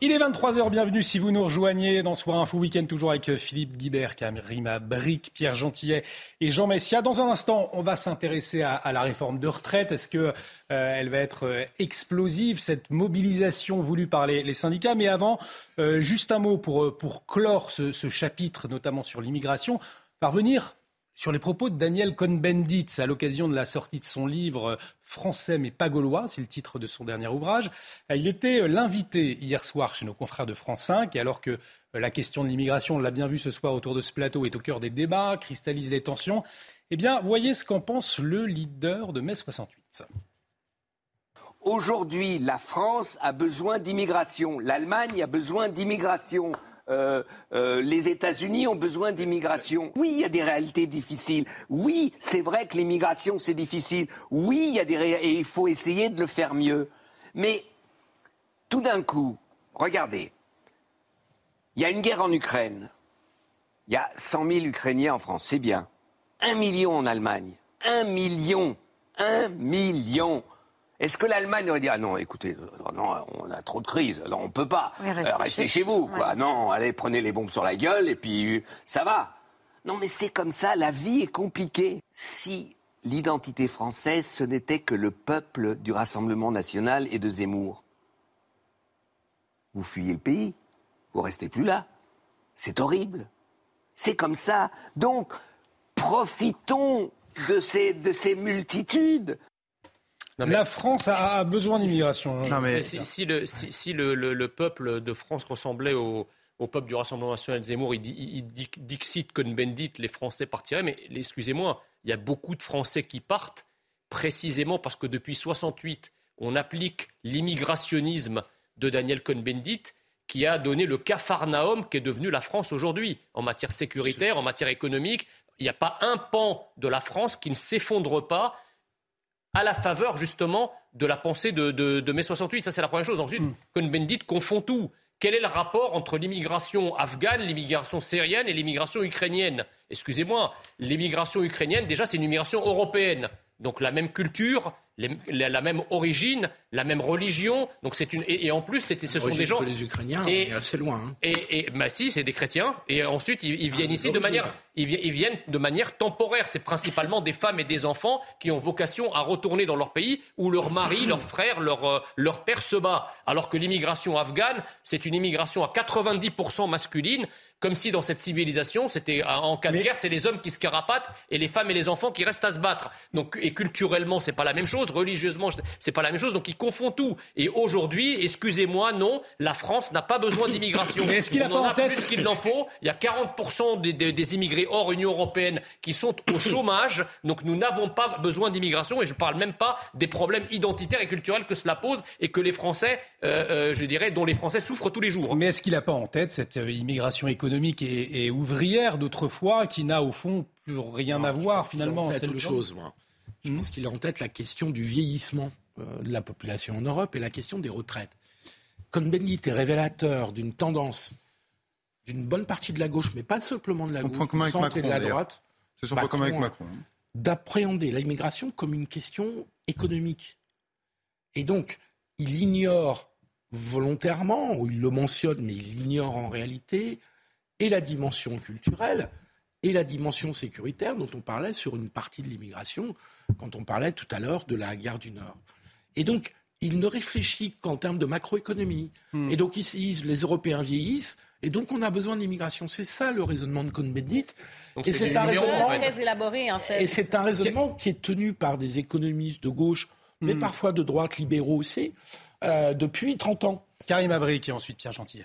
Il est 23h, bienvenue si vous nous rejoignez dans Soir Info Week-end, toujours avec Philippe Guibert, Rima Bric, Pierre Gentillet et Jean Messia. Dans un instant, on va s'intéresser à, la réforme de retraite. Est-ce qu'elle euh, va être euh, explosive, cette mobilisation voulue par les, syndicats? Mais avant, euh, juste un mot pour, pour clore ce chapitre, notamment sur l'immigration, parvenir sur les propos de Daniel Cohn-Bendit à l'occasion de la sortie de son livre Français mais pas gaulois, c'est le titre de son dernier ouvrage. Il était l'invité hier soir chez nos confrères de France 5 et alors que la question de l'immigration, on l'a bien vu ce soir autour de ce plateau, est au cœur des débats, cristallise les tensions, eh bien, voyez ce qu'en pense le leader de mai 68. Aujourd'hui, la France a besoin d'immigration, l'Allemagne a besoin d'immigration. Euh, euh, les États-Unis ont besoin d'immigration. Oui, il y a des réalités difficiles. Oui, c'est vrai que l'immigration, c'est difficile. Oui, il y a des et il faut essayer de le faire mieux. Mais tout d'un coup, regardez, il y a une guerre en Ukraine. Il y a 100 000 Ukrainiens en France, c'est bien. Un million en Allemagne. Un million. Un million. Est-ce que l'Allemagne aurait dit ah non, écoutez, euh, non, on a trop de crises, alors on peut pas rester, chez, vous, quoi. Non, allez, prenez les bombes sur la gueule et puis euh, ça va. Non, mais c'est comme ça, la vie est compliquée. Si l'identité française, ce n'était que le peuple du Rassemblement national et de Zemmour, vous fuyez le pays, vous restez plus là. C'est horrible. C'est comme ça. Donc, profitons de ces, de ces multitudes la France a besoin d'immigration. Si, le, peuple de France ressemblait au, peuple du Rassemblement national de Zemmour, il, il, dit Dixit Cohn-Bendit, les Français partiraient. Mais excusez-moi, il y a beaucoup de Français qui partent précisément parce que depuis 68, on applique l'immigrationnisme de Daniel Cohn-Bendit qui a donné le capharnaüm qui est devenu la France aujourd'hui en matière sécuritaire, en matière économique. Il n'y a pas un pan de la France qui ne s'effondre pas à la faveur justement de la pensée de, mai 68. Ça, c'est la première chose. Ensuite, mm. Cohn-Bendit confond tout. Quel est le rapport entre l'immigration afghane, l'immigration syrienne et l'immigration ukrainienne? Excusez-moi, l'immigration ukrainienne, déjà, c'est une immigration européenne. Donc la même culture, la même origine, la même religion. Donc c'est une et, en plus c'était ce sont des gens les Ukrainiens et assez loin. Hein. Et, et bah si c'est des chrétiens et ensuite ils, viennent ah, ici de manière ils, viennent de manière temporaire. C'est principalement des femmes et des enfants qui ont vocation à retourner dans leur pays où leur mari, leur frère, leur euh, leur père se bat. Alors que l'immigration afghane c'est une immigration à 90% masculine comme si dans cette civilisation, c'était en cas de guerre, c'est les hommes qui se carapatent et les femmes et les enfants qui restent à se battre. Donc, et culturellement, c'est pas la même chose, religieusement, c'est pas la même chose. Donc, ils confondent tout. Et aujourd'hui, excusez-moi, non, la France n'a pas besoin d'immigration. Mais est-ce qu'il a pas en, tête plus qu'il n'en faut Il y a 40% des, des, immigrés hors Union européenne qui sont au chômage. Donc, nous n'avons pas besoin d'immigration. Et je parle même pas des problèmes identitaires et culturels que cela pose et que les Français, euh, euh, je dirais, dont les Français souffrent tous les jours. Mais est-ce qu'il n'a pas en tête cette euh, immigration économique et, ouvrière d'autrefois qui n'a au fond plus rien à voir finalement. C'est autre chose, moi. Je pense qu'il a en tête la question du vieillissement euh, de la population en Europe et la question des retraites. Cohn-Bendit est révélateur d'une tendance d'une bonne partie de la gauche, mais pas simplement de la gauche, de la droite. C'est son point commun avec Macron. D'appréhender l'immigration comme une question économique. Et donc, il ignore volontairement, ou il le mentionne, mais il ignore en réalité, et la dimension culturelle et la dimension sécuritaire dont on parlait sur une partie de l'immigration quand on parlait tout à l'heure de la guerre du Nord. Et donc, il ne réfléchit qu'en termes de macroéconomie. Hmm. Et donc, ici, les Européens vieillissent, et donc on a besoin d'immigration. C'est ça le raisonnement de Cohn-Bendit. Et c'est un raisonnement très élaboré, en fait. Et c'est un raisonnement qui est tenu par des économistes de gauche, mais hmm. parfois de droite libéraux aussi, euh, depuis 30 ans. Karim Abri, et ensuite Pierre Gentil.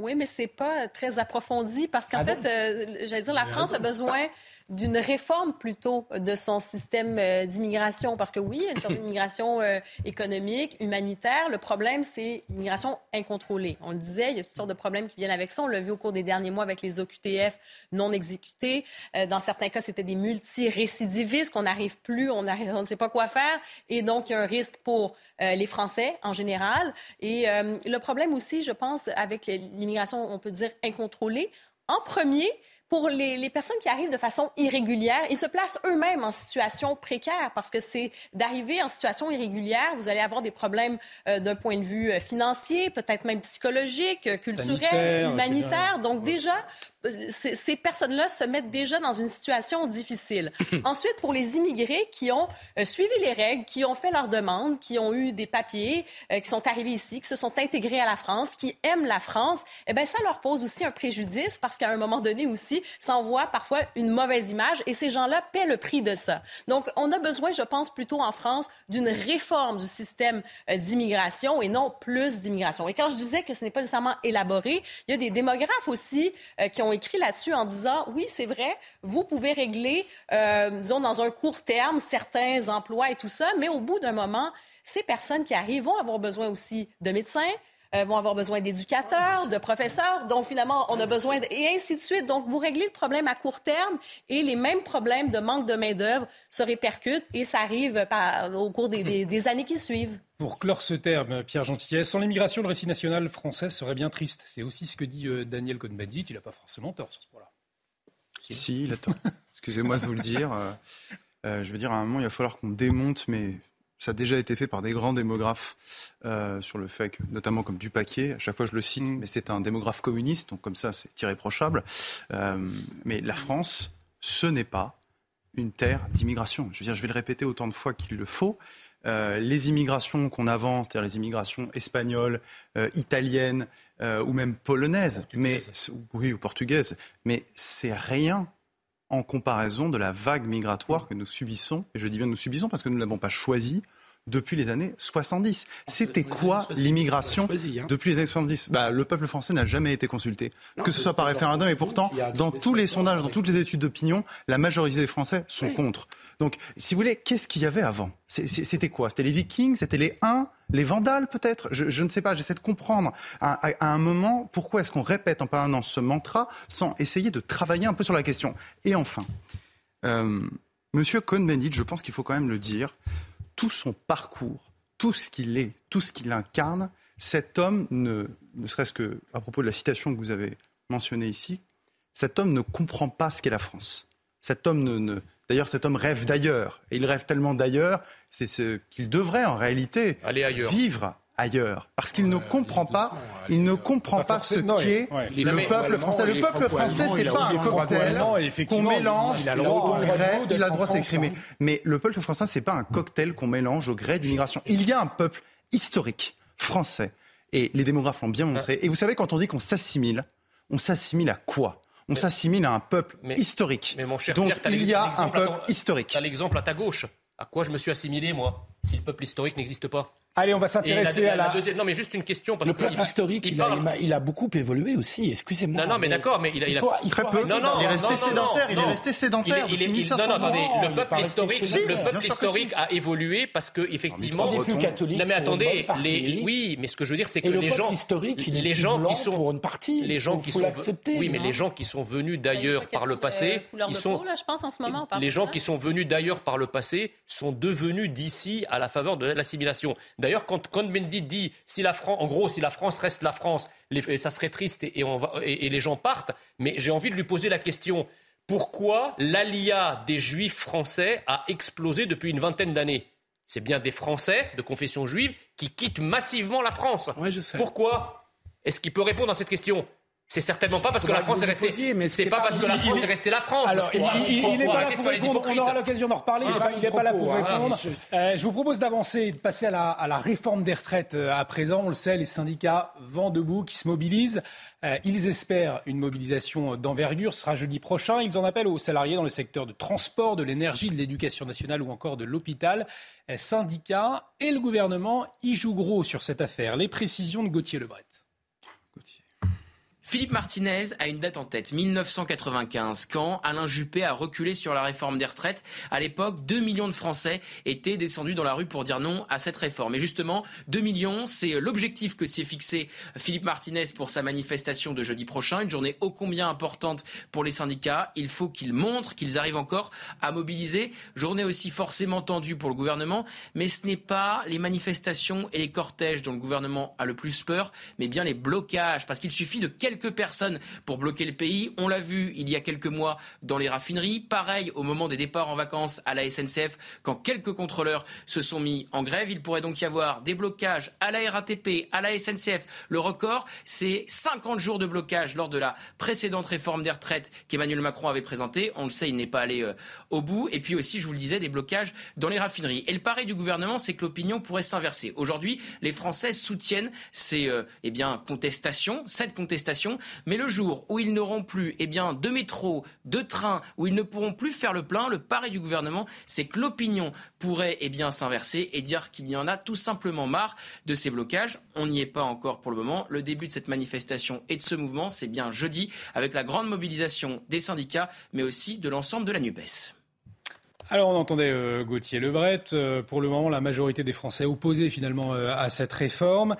Oui, mais c'est pas très approfondi parce qu'en ah fait, euh, j'allais dire, la France a besoin d'une réforme plutôt de son système euh, d'immigration. Parce que oui, il y a une sorte d'immigration euh, économique, humanitaire. Le problème, c'est l'immigration incontrôlée. On le disait, il y a toutes sortes de problèmes qui viennent avec ça. On l'a vu au cours des derniers mois avec les OQTF non exécutés. Euh, dans certains cas, c'était des multirécidivistes qu'on n'arrive plus, on, on ne sait pas quoi faire. Et donc, il y a un risque pour les Français en général. Et le problème aussi, je pense, avec l'immigration, on peut dire incontrôlée, en premier, pour les, personnes qui arrivent de façon irrégulière, ils se placent eux-mêmes en situation précaire parce que c'est d'arriver en situation irrégulière, vous allez avoir des problèmes euh, d'un point de vue euh, financier, peut-être même psychologique, culturel, humanitaire. Donc déjà, ces personnes-là se mettent déjà dans une situation difficile. Ensuite, pour les immigrés qui ont euh, suivi les règles, qui ont fait leur demande, qui ont eu des papiers, euh, qui sont arrivés ici, qui se sont intégrés à la France, qui aiment la France, eh bien, ça leur pose aussi un préjudice parce qu'à un moment donné aussi, ça envoie parfois une mauvaise image et ces gens-là paient le prix de ça. Donc, on a besoin, je pense, plutôt en France d'une réforme du système euh, d'immigration et non plus d'immigration. Et quand je disais que ce n'est pas nécessairement élaboré, il y a des démographes aussi qui ont écrit là-dessus en disant, oui, c'est vrai, vous pouvez régler, euh, disons, dans un court terme, certains emplois et tout ça, mais au bout d'un moment, ces personnes qui arrivent vont avoir besoin aussi de médecins, euh, vont avoir besoin d'éducateurs, de professeurs. Donc, finalement, on a besoin, et ainsi de suite. Donc, vous réglez le problème à court terme et les mêmes problèmes de manque de main-d'œuvre se répercutent et ça arrive au cours des, des, années qui suivent. Pour clore ce terme, Pierre Gentillet, sans l'immigration, le récit national français serait bien triste. C'est aussi ce que dit euh, Daniel Cohn-Bendit. Il n'a pas forcément tort sur ce point-là. Si, il a tort. Excusez-moi de vous le dire. Euh, je veux dire, à un moment, il va falloir qu'on démonte, mais ça a déjà été fait par des grands démographes euh, sur le fait que, notamment comme Dupaquier, à chaque fois je le cite, mm. mais c'est un démographe communiste, donc comme ça c'est irréprochable. Euh, mais la France, ce n'est pas une terre d'immigration. Je veux dire, je vais le répéter autant de fois qu'il le faut. Euh, les immigrations qu'on avance, c'est-à-dire les immigrations espagnoles, italiennes ou même polonaises, mais oui ou portugaises, mais c'est rien en comparaison de la vague migratoire que nous subissons, et je dis bien nous subissons parce que nous ne l'avons pas choisi depuis les années 70. C'était quoi l'immigration hein. depuis les années 70 bah, Le peuple français n'a jamais été consulté, que ce soit par référendum, et pourtant, dans tous les sondages, dans toutes les études d'opinion, la majorité des Français sont contre. Donc, si vous voulez, qu'est-ce qu'il y avait avant? C'était quoi? C'était les Vikings? C'était les Huns? Les Vandales, peut-être? Je, ne sais pas, j'essaie de comprendre à, un moment pourquoi est-ce qu'on répète en permanence ce mantra sans essayer de travailler un peu sur la question? Et enfin, euh, Monsieur Cohn-Bendit, je pense qu'il faut quand même le dire, tout son parcours, tout ce qu'il est, tout ce qu'il incarne, cet homme, ne, ne serait-ce que à propos de la citation que vous avez mentionnée ici, cet homme ne comprend pas ce qu'est la France. Cet homme ne D'ailleurs, cet homme rêve d'ailleurs. Et il rêve tellement d'ailleurs, c'est ce qu'il devrait en réalité vivre ailleurs. Parce qu'il ne comprend pas, il ne comprend pas, ce qu'est le peuple français. Le peuple français, c'est pas un cocktail qu'on mélange au gré, il a le droit de s'exprimer. Mais le peuple français, c'est pas un cocktail qu'on mélange au gré d'immigration. Il y a un peuple historique français. Et les démographes l'ont bien montré. Et vous savez, quand on dit qu'on s'assimile, on s'assimile à quoi? On s'assimile à un peuple historique. Mais mon cher Donc Pierre, il y a un peuple historique. Tu as l'exemple à ta gauche. À quoi je me suis assimilé, moi, si le peuple historique n'existe pas Allez, on va s'intéresser à la... deuxième. Non, mais juste une question. Parce le peuple historique, il, il, a, beaucoup évolué aussi. Excusez-moi. Non, non, mais, d'accord, mais il a, il a... Il très peu. Non, non, il est resté sédentaire. il est resté sédentaire. Il, il, non, non, attendez. Le peuple historique, le peuple historique a évolué parce que effectivement. On plus catholique. Non, mais attendez. Les... Oui, mais ce que je veux dire, c'est que les gens, historique, les gens qui sont pour une partie, les gens qui sont, oui, mais les gens qui sont venus d'ailleurs par le passé, ils sont. Les gens qui sont venus d'ailleurs par le passé sont devenus d'ici à la faveur de l'assimilation. D'ailleurs, quand Mendy dit si la France, en gros, si la France reste la France, ça serait triste et, on va, et, les gens partent. Mais j'ai envie de lui poser la question pourquoi l'alia des Juifs français a explosé depuis une vingtaine d'années? C'est bien des Français de confession juive qui quittent massivement la France. je sais. Pourquoi? Est-ce qu'il peut répondre à cette question? C'est certainement pas parce que la France est restée. mais c'est pas, parce que la France est restée la France. Alors, il, n'est pas là pour répondre. On aura l'occasion d'en reparler. il n'est pas, là pour répondre. Euh, je vous propose d'avancer et de passer à la, à la, réforme des retraites euh, à présent. On le sait, les syndicats vent debout qui se mobilisent. Euh, ils espèrent une mobilisation d'envergure. Ce sera jeudi prochain. Ils en appellent aux salariés dans le secteur de transport, de l'énergie, de l'éducation nationale ou encore de l'hôpital. syndicats et le gouvernement y jouent gros sur cette affaire. Les précisions de Gauthier Lebret. Philippe Martinez a une date en tête, 1995, quand Alain Juppé a reculé sur la réforme des retraites. À l'époque, 2 millions de Français étaient descendus dans la rue pour dire non à cette réforme. Et justement, 2 millions, c'est l'objectif que s'est fixé Philippe Martinez pour sa manifestation de jeudi prochain, une journée ô combien importante pour les syndicats. Il faut qu'ils montrent qu'ils arrivent encore à mobiliser. Journée aussi forcément tendue pour le gouvernement, mais ce n'est pas les manifestations et les cortèges dont le gouvernement a le plus peur, mais bien les blocages, parce qu'il suffit de quelques personnes pour bloquer le pays. On l'a vu il y a quelques mois dans les raffineries. Pareil au moment des départs en vacances à la SNCF, quand quelques contrôleurs se sont mis en grève. Il pourrait donc y avoir des blocages à la RATP, à la SNCF. Le record, c'est 50 jours de blocage lors de la précédente réforme des retraites qu'Emmanuel Macron avait présentée. On le sait, il n'est pas allé euh, au bout. Et puis aussi, je vous le disais, des blocages dans les raffineries. Et le pari du gouvernement, c'est que l'opinion pourrait s'inverser. Aujourd'hui, les Français soutiennent ces euh, eh bien, contestations, cette contestation mais le jour où ils n'auront plus eh bien, de métro, de train, où ils ne pourront plus faire le plein, le pari du gouvernement, c'est que l'opinion pourrait eh s'inverser et dire qu'il y en a tout simplement marre de ces blocages. On n'y est pas encore pour le moment. Le début de cette manifestation et de ce mouvement, c'est bien jeudi, avec la grande mobilisation des syndicats, mais aussi de l'ensemble de la NUPES. Alors on entendait euh, Gauthier Lebret. Euh, pour le moment, la majorité des Français opposés finalement euh, à cette réforme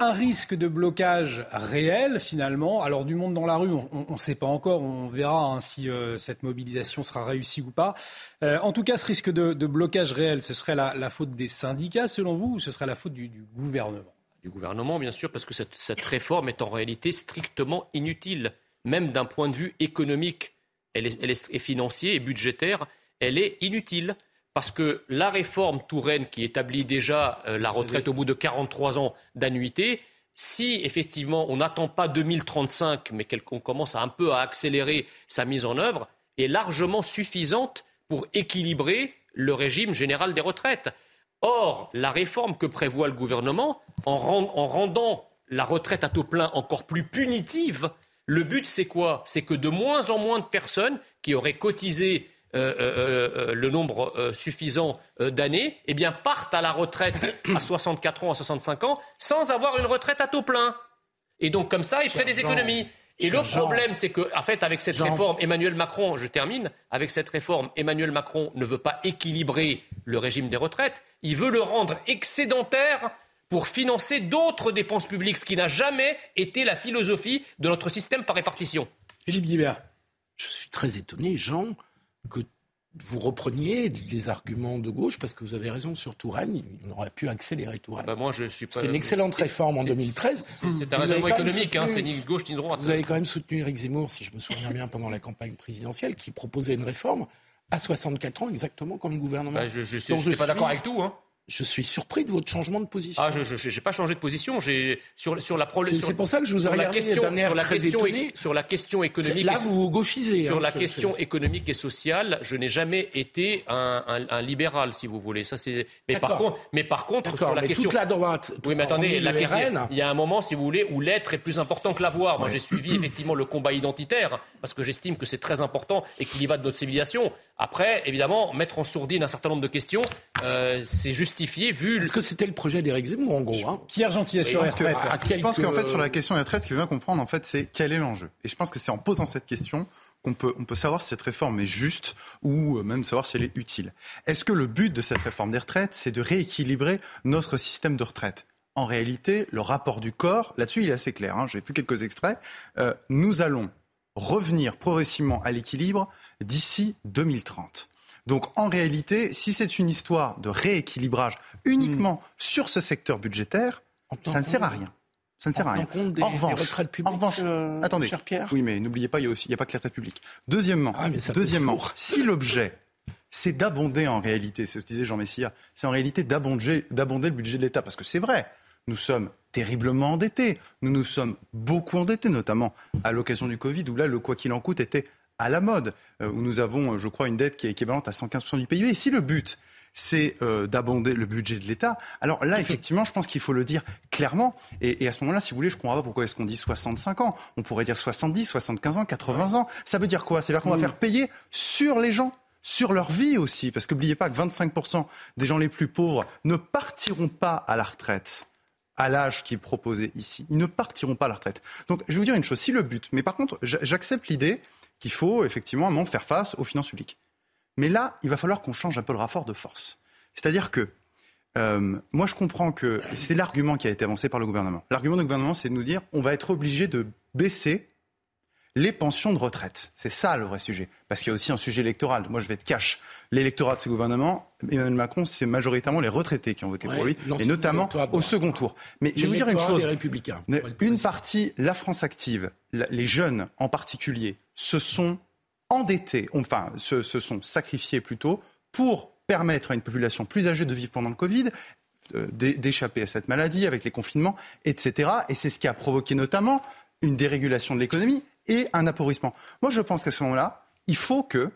un risque de blocage réel finalement. Alors du monde dans la rue, on ne sait pas encore, on verra hein, si euh, cette mobilisation sera réussie ou pas. Euh, en tout cas, ce risque de, blocage réel, ce serait la, faute des syndicats selon vous ou ce serait la faute du, gouvernement? Du gouvernement, bien sûr, parce que cette, réforme est en réalité strictement inutile, même d'un point de vue économique elle est, financier et budgétaire, elle est inutile. Parce que la réforme Touraine, qui établit déjà euh, la retraite au bout de 43 ans d'annuité, si effectivement on n'attend pas 2035, mais qu'on commence un peu à accélérer sa mise en œuvre, est largement suffisante pour équilibrer le régime général des retraites. Or, la réforme que prévoit le gouvernement, en, en rendant la retraite à taux plein encore plus punitive, le but c'est quoi? C'est que de moins en moins de personnes qui auraient cotisé le nombre suffisant d'années, eh bien, partent à la retraite à 64 ans, à 65 ans, sans avoir une retraite à taux plein. Et donc, comme ça, ils feraient des économies. Et le problème, c'est que, en fait, avec cette réforme, Emmanuel Macron, je termine, avec cette réforme, Emmanuel Macron ne veut pas équilibrer le régime des retraites, il veut le rendre excédentaire pour financer d'autres dépenses publiques, ce qui n'a jamais été la philosophie de notre système par répartition. Philippe Guibert. Je suis très étonné, Jean, que vous repreniez des arguments de gauche, parce que vous avez raison sur Touraine, on aurait pu accélérer Touraine. Ah bah moi, je suis pas... C'était une excellente réforme en 2013. C'est un raisonnement économique, hein, c'est ni gauche ni droite. Vous avez quand même soutenu Éric Zemmour, si je me souviens bien, pendant la campagne présidentielle, qui proposait une réforme à 64 ans, exactement comme le gouvernement. Bah, je ne suis pas d'accord avec tout. Hein. Je suis surpris de votre changement de position. Ah, je n'ai pas changé de position. Sur, sur la C'est pour ça que je vous ai regardé la question, sur la question, sur la question économique. Là, vous vous gauchisez. Sur hein, la question économique et sociale, je n'ai jamais été un, un, libéral, si vous voulez. Ça, c'est. Mais par contre, mais par contre, sur la mais question. Toute la droite. Oui, mais attendez, la question. Il y a un moment, si vous voulez, où l'être est plus important que l'avoir. Moi, j'ai suivi effectivement le combat identitaire parce que j'estime que c'est très important et qu'il y va de notre civilisation. Après, évidemment, mettre en sourdine un certain nombre de questions, euh, c'est justifié vu. Est-ce que c'était le projet d'Éric Zemmour en gros hein? Pierre Gentil sur les retraites. Je pense qu'en fait sur la question des retraites, ce qu'il veut bien comprendre en fait, c'est quel est l'enjeu. Et je pense que c'est en posant cette question qu'on peut, on peut savoir si cette réforme est juste ou même savoir si elle est utile. Est-ce que le but de cette réforme des retraites, c'est de rééquilibrer notre système de retraite? En réalité, le rapport du corps, là-dessus, il est assez clair. Hein. J'ai vu quelques extraits. Euh, nous allons revenir progressivement à l'équilibre d'ici 2030. Donc en réalité, si c'est une histoire de rééquilibrage uniquement hmm. sur ce secteur budgétaire, ça ne sert à rien. Ça ne sert à rien. en revanche, en revanche euh, attendez. Oui, mais n'oubliez pas, il n'y a, pas que la retraite publique. Deuxièmement, ah, deuxièmement si l'objet, c'est d'abonder en réalité, c'est ce que disait Jean Messia, c'est en réalité d'abonder le budget de l'État, parce que c'est vrai, nous sommes terriblement endettés. Nous nous sommes beaucoup endettés, notamment à l'occasion du Covid, où là, le quoi qu'il en coûte était à la mode, euh, où nous avons, je crois, une dette qui est équivalente à 115% du PIB. Et si le but, c'est euh, d'abonder le budget de l'État. Alors là, effectivement, je pense qu'il faut le dire clairement. Et, à ce moment-là, si vous voulez, je comprends pas pourquoi est-ce qu'on dit 65 ans. On pourrait dire 70, 75 ans, 80 ans. Ça veut dire quoi? C'est-à-dire qu'on va faire payer sur les gens sur leur vie aussi. Parce qu'oubliez pas que 25% des gens les plus pauvres ne partiront pas à la retraite à l'âge qui est proposé ici, ils ne partiront pas à la retraite. Donc, je vais vous dire une chose, si le but, mais par contre, j'accepte l'idée qu'il faut effectivement un faire face aux finances publiques. Mais là, il va falloir qu'on change un peu le rapport de force. C'est-à-dire que euh, moi, je comprends que c'est l'argument qui a été avancé par le gouvernement. L'argument du gouvernement, c'est de nous dire on va être obligé de baisser les pensions de retraite. C'est ça le vrai sujet. Parce qu'il y a aussi un sujet électoral. Moi, je vais être cash. L'électorat de ce gouvernement, Emmanuel Macron, c'est majoritairement les retraités qui ont voté pour lui, et notamment au second tour. Mais je vais vous dire une chose. Une partie, la France active, les jeunes en particulier, se sont endettés, enfin, se, se sont sacrifiés plutôt pour permettre à une population plus âgée de vivre pendant le Covid, euh, d'échapper à cette maladie avec les confinements, etc. Et c'est ce qui a provoqué notamment une dérégulation de l'économie et un appauvrissement. Moi, je pense qu'à ce moment-là, il faut que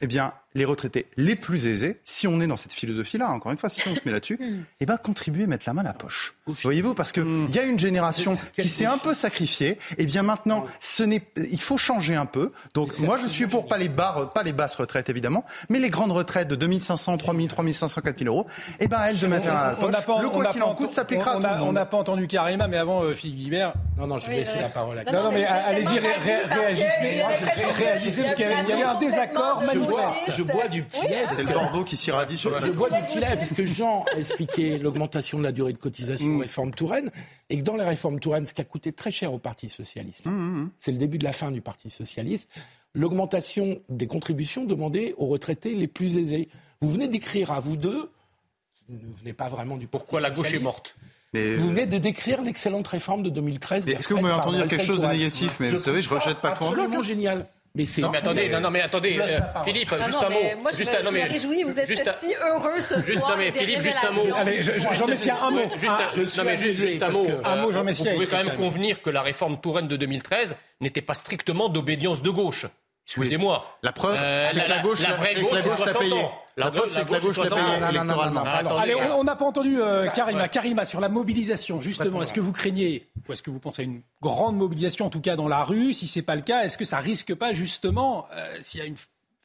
eh bien, les retraités les plus aisés, si on est dans cette philosophie-là, encore une fois, si on se met là-dessus, hmm. eh ben, contribuer, mettre la main à la poche. Voyez-vous, parce qu'il hmm. y a une génération qui s'est un peu sacrifiée. Et eh bien maintenant, ce n'est, il faut changer un peu. Donc moi, je suis pour pas les, barres, pas les basses retraites, évidemment, mais les grandes retraites de 2500, 3000, 3500, 4000 euros, eh ben, elles de mettre la main à la poche. le quoi qu'il en coûte s'appliquera On n'a pas entendu Karima, mais avant, euh, Philippe Guibert. Non, non, je vais laisser la parole à Non, non, mais allez-y, réagissez. Réagissez, parce qu'il y avait un désaccord manifeste. Je bois du petit lait. C'est le Bordeaux qui s'irradie sur Je bois du petit lait, parce que Jean a expliqué l'augmentation de la durée de cotisation mm. réforme Touraine, et que dans les réformes Touraine, ce qui a coûté très cher au Parti Socialiste, mm, mm, c'est le début de la fin du Parti Socialiste, l'augmentation des contributions demandées aux retraités les plus aisés. Vous venez d'écrire à vous deux, qui ne venez pas vraiment du Pourquoi la gauche est morte mais vous venez de décrire l'excellente réforme de 2013. Est-ce que vous m'avez entendu dire quelque chose de négatif Mais vous savez, je ne rejette pas bloc. Absolument génial. Mais c'est. Non, mais attendez, non, non, mais attendez, euh, Philippe, ah juste un mot. Moi, je juste un, non, mais, réjouis, vous êtes juste si heureux ce juste, soir. Non, mais Philippe, juste un mot. Allez, Jean Messia, un mot. Juste, ah, non, mais juste, juste un mot. Un mot, Jean Messia. Vous pouvez quand même convenir que la réforme Touraine de 2013 n'était pas strictement d'obédience de gauche. Excusez-moi. La preuve, euh, c'est que la gauche, la vraie gauche, c'est 60 ans. La preuve, c'est que la gauche l'a payé électoralement. Allez, on n'a pas entendu euh, Karima. Karima, sur la mobilisation, justement, est-ce que vous craignez, ou est-ce que vous pensez à une grande mobilisation, en tout cas dans la rue Si ce n'est pas le cas, est-ce que ça risque pas, justement, euh, s'il y a une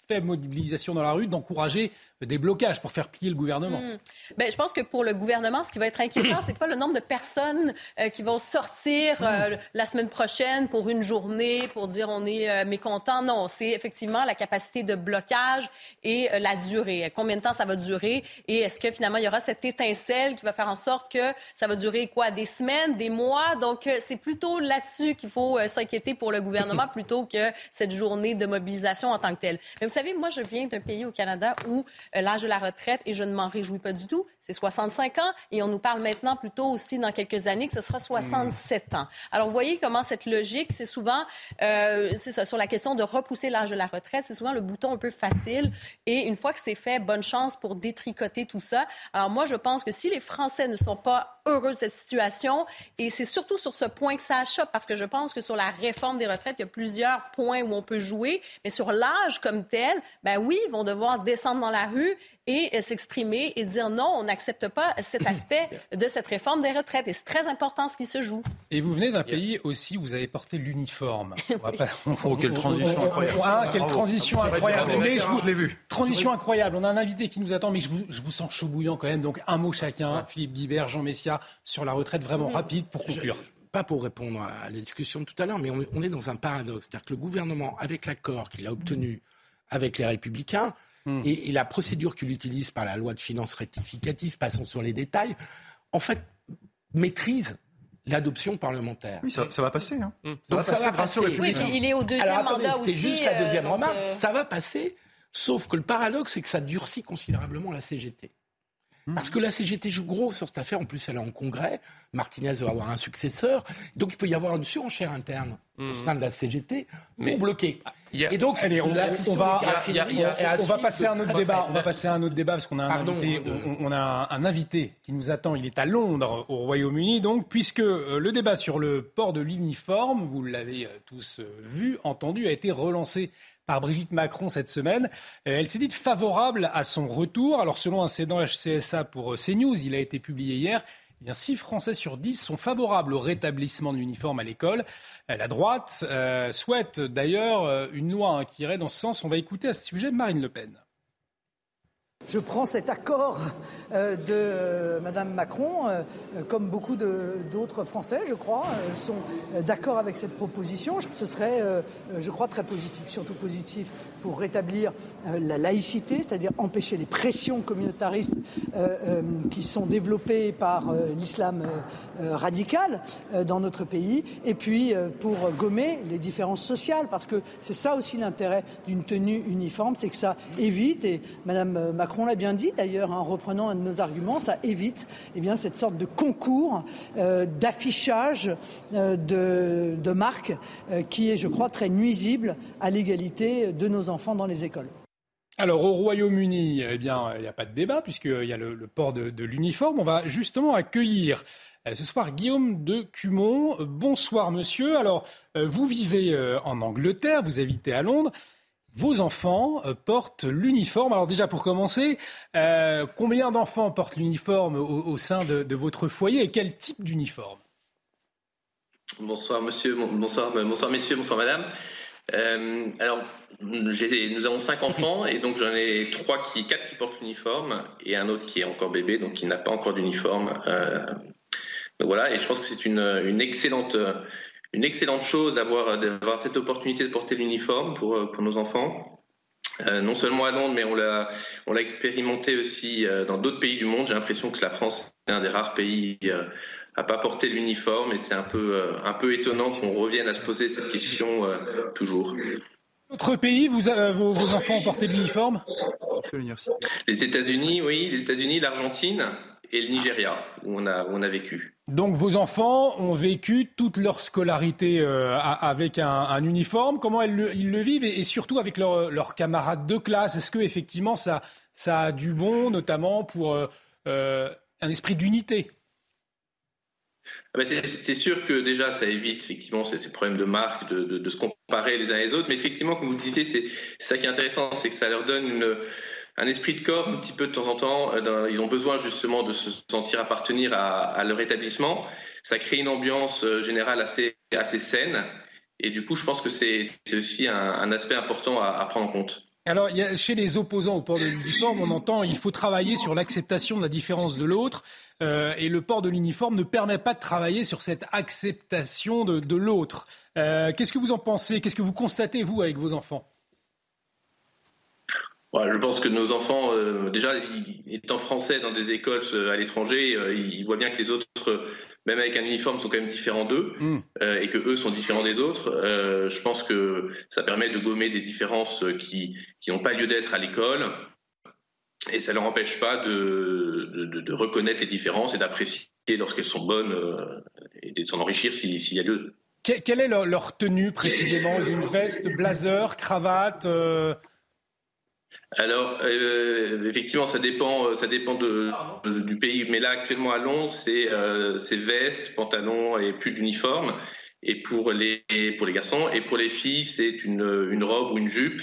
faible mobilisation dans la rue, d'encourager des blocages pour faire plier le gouvernement. Hmm. Ben, je pense que pour le gouvernement, ce qui va être inquiétant, c'est pas le nombre de personnes euh, qui vont sortir euh, la semaine prochaine pour une journée pour dire on est euh, mécontent. Non, c'est effectivement la capacité de blocage et la durée. Combien de temps ça va durer et est-ce que finalement il y aura cette étincelle qui va faire en sorte que ça va durer quoi? Des semaines, des mois? Donc c'est plutôt là-dessus qu'il faut s'inquiéter pour le gouvernement plutôt que cette journée de mobilisation en tant que telle. Mais vous savez, moi je viens d'un pays au Canada où euh, l'âge de la retraite, et je ne m'en réjouis pas du tout, c'est 65 ans. Et on nous parle maintenant plutôt aussi dans quelques années que ce sera 67 ans. Alors, vous voyez comment cette logique, c'est souvent, euh, c'est ça, sur la question de repousser l'âge de la retraite, c'est souvent le bouton un peu facile. Et une fois que c'est fait, bonne chance pour détricoter tout ça. Alors, moi, je pense que si les Français ne sont pas heureux de cette situation, et c'est surtout sur ce point que ça achoppe, parce que je pense que sur la réforme des retraites, il y a plusieurs points où on peut jouer, mais sur l'âge comme tel, ben oui, ils vont devoir descendre dans la rue et euh, s'exprimer et dire non, on n'accepte pas cet aspect de cette réforme des retraites. Et c'est très important ce qui se joue. Et vous venez d'un pays aussi où vous avez porté l'uniforme. Oh, quelle transition incroyable. Ah, quelle transition incroyable. Mais je, l'ai vu. Transition incroyable. On a un invité qui nous attend, mais je vous, je vous sens chaud bouillant quand même. Donc un mot chacun. Philippe Guibert, Jean Messia, sur la retraite, vraiment rapide pour conclure. pas pour répondre à la discussion de tout à l'heure, mais on, est dans un paradoxe. C'est-à-dire que le gouvernement, avec l'accord qu'il a obtenu avec les Républicains, Hmm. Et, la procédure qu'il utilise par la loi de finances rectificative, passons sur les détails, en fait, maîtrise l'adoption parlementaire. Oui, ça, va passer. Hein. Hmm. Donc ça va passer. Oui, il est au deuxième Alors, attendez, C'était juste la deuxième euh, remarque. Euh, ça va passer, sauf que le paradoxe, c'est que ça durcit considérablement la CGT. Hmm. Parce que la CGT joue gros sur cette affaire. En plus, elle est en congrès. Martinez va avoir un successeur. Donc, il peut y avoir une surenchère interne au sein de la CGT pour bloquer. Et donc, on, va, on va passer à un autre débat. On va passer à un autre débat parce qu'on a un invité. On, a un, invité qui nous attend. Il est à Londres, au Royaume-Uni. Donc, puisque euh, le débat sur le port de l'uniforme, vous l'avez euh, tous euh, vu, entendu, a été relancé par Brigitte Macron cette semaine. Elle s'est dite favorable à son retour. Alors, selon un cédant HCSA pour CNews, il a été publié hier. Eh bien, 6 Français sur 10 sont favorables au rétablissement de l'uniforme à l'école. Euh, la droite euh, souhaite d'ailleurs euh, une loi hein, qui irait dans ce sens. On va écouter à ce sujet Marine Le Pen. Je prends cet accord euh, de Mme Macron, euh, comme beaucoup d'autres Français, je crois, euh, sont d'accord avec cette proposition. Ce serait, je crois, très positif, surtout positif pour rétablir la laïcité, c'est-à-dire empêcher les pressions communautaristes qui sont développées par l'islam radical dans notre pays, et puis pour gommer les différences sociales, parce que c'est ça aussi l'intérêt d'une tenue uniforme, c'est que ça évite, et Mme Macron Macron l'a bien dit d'ailleurs en reprenant un de nos arguments, ça évite eh bien, cette sorte de concours euh, d'affichage euh, de, marques euh, qui est, je crois, très nuisible à l'égalité de nos enfants dans les écoles. Alors au Royaume-Uni, eh bien, il n'y a pas de débat puisqu'il y a le, port de, de l'uniforme. On va justement accueillir ce soir Guillaume de Cumont. Bonsoir monsieur. Alors vous vivez en Angleterre, vous habitez à Londres vos enfants euh, portent l'uniforme. Alors déjà pour commencer, euh, combien d'enfants portent l'uniforme au, sein de, votre foyer et quel type d'uniforme? Bonsoir monsieur, bonsoir, bonsoir messieurs, bonsoir madame. Euh, alors nous avons cinq enfants et donc j'en ai trois qui, quatre qui portent l'uniforme et un autre qui est encore bébé donc qui n'a pas encore d'uniforme. donc voilà et je pense que c'est une excellente une excellente chose d'avoir d'avoir cette opportunité de porter l'uniforme pour euh, pour nos enfants. Euh, non seulement à Londres, mais on l'a on l'a expérimenté aussi euh, dans d'autres pays du monde. J'ai l'impression que la France est un des rares pays euh, à pas porter l'uniforme et c'est un peu euh, un peu étonnant qu'on revienne à se poser cette question toujours. Autre pays, vous, vos, vos, enfants ont porté l'uniforme? Les États-Unis, oui, les États-Unis, l'Argentine et le Nigeria où on a où on a vécu. Donc vos enfants ont vécu toute leur scolarité euh, avec un, uniforme. Comment ils le, vivent et, surtout avec leurs camarades de classe? Est-ce que effectivement ça, a du bon, notamment pour euh, euh, un esprit d'unité? Ah ben, c'est sûr que déjà, ça évite effectivement ces, problèmes de marque, de, de, se comparer les uns les autres. Mais effectivement, comme vous le disiez, c'est ça qui est intéressant, c'est que ça leur donne une, un esprit de corps un petit peu de temps en temps. Euh, ils ont besoin justement de se sentir appartenir à, leur établissement. Ça crée une ambiance euh, générale assez, saine. Et du coup, je pense que c'est aussi un, aspect important à, prendre en compte. Alors, chez les opposants au port de l'uniforme, on entend qu'il faut travailler sur l'acceptation de la différence de l'autre. Euh, et le port de l'uniforme ne permet pas de travailler sur cette acceptation de, l'autre. Qu'est-ce que vous en pensez? Qu'est-ce que vous constatez, vous, avec vos enfants? Je pense que nos enfants, euh, déjà, étant français dans des écoles euh, à l'étranger, euh, ils voient bien que les autres, même avec un uniforme, sont quand même différents d'eux mm. et que eux sont différents des autres. je pense que ça permet de gommer des différences qui, qui n'ont pas lieu d'être à l'école et ça ne leur empêche pas de, de, de, reconnaître les différences et d'apprécier lorsqu'elles sont bonnes et de s'en enrichir s'il y a lieu. Quelle est leur, leur tenue précisément? Une veste, blazer, cravate alors, euh, effectivement, ça dépend, euh, ça dépend de, du pays. Mais là, actuellement à Londres, c'est euh, veste, pantalon et plus d'uniforme. Et pour les, pour les garçons et pour les filles, c'est une, une robe ou une jupe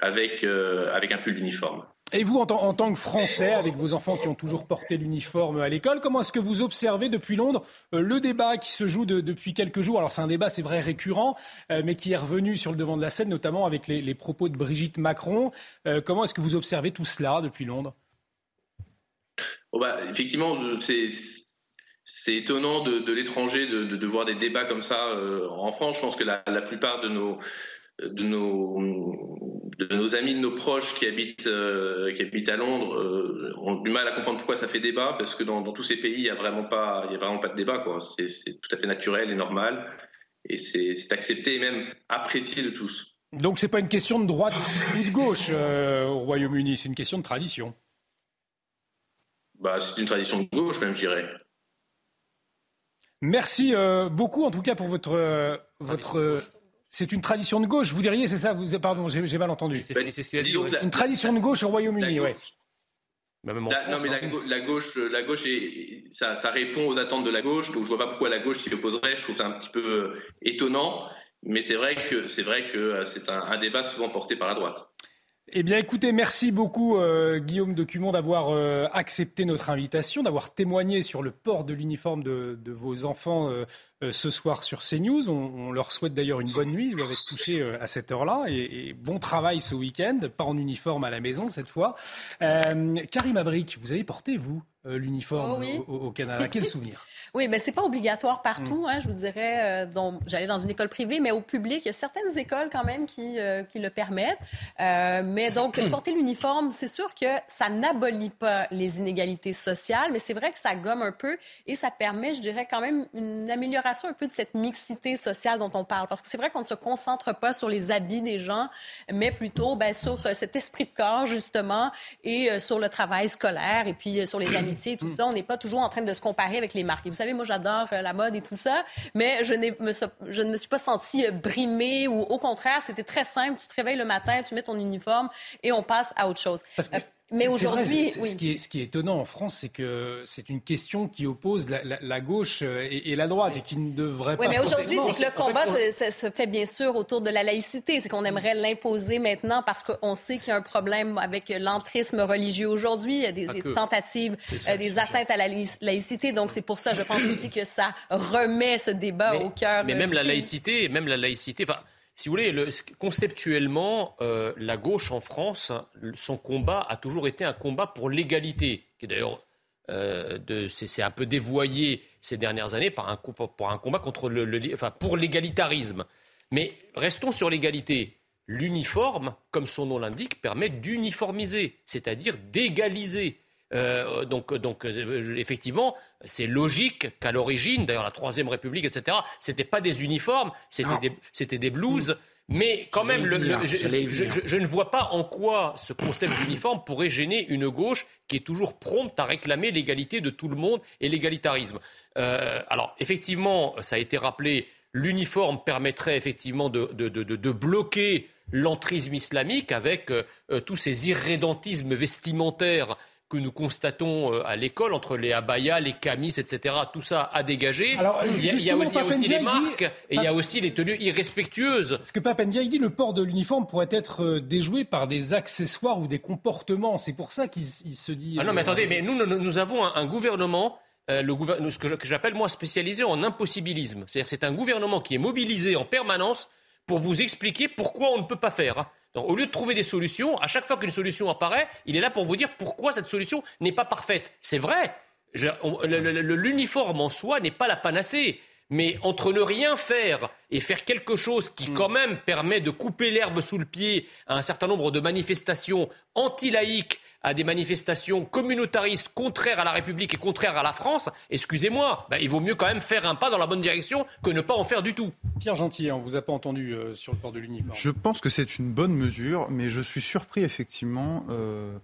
avec, euh, avec un pull d'uniforme. Et vous, en, tant que Français, avec vos enfants qui ont toujours porté l'uniforme à l'école, comment est-ce que vous observez depuis Londres euh, le débat qui se joue depuis quelques jours? Alors c'est un débat, c'est vrai, récurrent, euh, mais qui est revenu sur le devant de la scène, notamment avec les, propos de Brigitte Macron. Euh, comment est-ce que vous observez tout cela depuis Londres? Bah, Effectivement, c'est étonnant de, l'étranger de, voir des débats comme ça en France. Je pense que la plupart de nos de nos, de nos amis, de nos proches qui habitent, euh, qui habitent à Londres euh, ont du mal à comprendre pourquoi ça fait débat, parce que dans, dans tous ces pays, il n'y a, vraiment pas, il a vraiment pas de débat. C'est tout à fait naturel et normal, et c'est accepté et même apprécié de tous. Donc c'est pas une question de droite ou de gauche euh, au Royaume-Uni, c'est une question de tradition. Bah, c'est une tradition de gauche, même, je dirais. Merci beaucoup, en tout cas, pour votre, votre c'est une tradition de gauche, vous diriez, c'est ça vous, Pardon, j'ai mal entendu. C'est ce qu'il a dit. Une tradition de gauche au Royaume-Uni, oui. Bah, non, mais la, gauche, la gauche ça, répond aux attentes de la gauche, donc je vois pas pourquoi la gauche s'y opposerait. Je trouve ça un petit peu euh, étonnant, mais c'est vrai que c'est vrai que euh, c'est un, débat souvent porté par la droite. Eh bien, écoutez, merci beaucoup, euh, Guillaume de Cumont, d'avoir accepté notre invitation, d'avoir témoigné sur le port de l'uniforme de, vos enfants ce soir sur CNews. On, leur souhaite d'ailleurs une bonne nuit. Ils doivent être couchés à cette heure-là. Et, bon travail ce week-end, pas en uniforme à la maison cette fois. Karim Abrik, vous avez porté, vous, l'uniforme oh au, au, Canada. Quel souvenir? Oui, mais c'est pas obligatoire partout. Mm. Hein, je vous dirais, euh, j'allais dans une école privée, mais au public, il y a certaines écoles quand même qui, euh, qui le permettent. Euh, mais donc, porter l'uniforme, c'est sûr que ça n'abolit pas les inégalités sociales, mais c'est vrai que ça gomme un peu et ça permet, je dirais, quand même une amélioration un peu de cette mixité sociale dont on parle. Parce que c'est vrai qu'on ne se concentre pas sur les habits des gens, mais plutôt ben, sur cet esprit de corps, justement, et sur le travail scolaire et puis sur les amitiés et tout ça. On n'est pas toujours en train de se comparer avec les marques. Et vous savez, moi, j'adore euh, la mode et tout ça, mais je, me, je ne me suis pas sentie euh, brimée ou au contraire, c'était très simple. Tu te réveilles le matin, tu mets ton uniforme et on passe à autre chose. Euh, mais aujourd'hui, ce, qui est, ce qui est étonnant en France, c'est que c'est une question qui oppose la, gauche et, la droite et qui ne devrait pas. Oui, mais aujourd'hui, c'est que le combat ça, se fait bien sûr autour de la laïcité. C'est qu'on aimerait l'imposer maintenant parce qu'on sait qu'il y a un problème avec l'entrisme religieux aujourd'hui. Il y a des, tentatives, euh, des atteintes à la laïcité. Donc c'est pour ça, je pense aussi que ça remet ce débat au cœur. Mais même la laïcité, même la laïcité. Enfin, si vous voulez, conceptuellement, euh, la gauche en France, son combat a toujours été un combat pour l'égalité, qui d'ailleurs euh, c'est un peu dévoyé ces dernières années par un, pour un combat contre le, enfin, pour l'égalitarisme. Mais restons sur l'égalité. L'uniforme, comme son nom l'indique, permet d'uniformiser, c'est-à-dire d'égaliser. Euh, donc, donc euh, effectivement, c'est logique qu'à l'origine, d'ailleurs la Troisième République, etc., c'était pas des uniformes, c'était des, blouses. Mm. Mais quand même, le, je, je, ne vois pas en quoi ce concept d'uniforme pourrait gêner une gauche qui est toujours prompte à réclamer l'égalité de tout le monde et l'égalitarisme. Euh, alors, effectivement, ça a été rappelé, l'uniforme permettrait effectivement de, de, de, de bloquer l'entrisme islamique avec tous ces irrédentismes vestimentaires que nous constatons euh, à l'école entre les abayas, les camis, etc. Tout ça a dégagé. Alors, il y a, aussi, les marques et il y a aussi les tenues irrespectueuses. Ce que Papendia dit, le port de l'uniforme pourrait être euh, déjoué par des accessoires ou des comportements. C'est pour ça qu'il se dit. Ah non, mais euh, attendez, mais nous, nous, avons un, gouvernement. le ce que j'appelle moi spécialisé en impossibilisme. C'est-à-dire c'est un gouvernement qui est mobilisé en permanence pour vous expliquer pourquoi on ne peut pas faire. Donc, au lieu de trouver des solutions, à chaque fois qu'une solution apparaît, il est là pour vous dire pourquoi cette solution n'est pas parfaite. C'est vrai. L'uniforme en soi n'est pas la panacée. Mais entre ne rien faire et faire quelque chose qui, quand même, permet de couper l'herbe sous le pied à un certain nombre de manifestations anti-laïques à des manifestations communautaristes contraires à la République et contraires à la France, excusez-moi, ben, il vaut mieux quand même faire un pas dans la bonne direction que ne pas en faire du tout. Pierre Gentil, on vous a pas entendu euh, sur le port de l'uniforme. Je pense que c'est une bonne mesure, mais je suis surpris effectivement euh,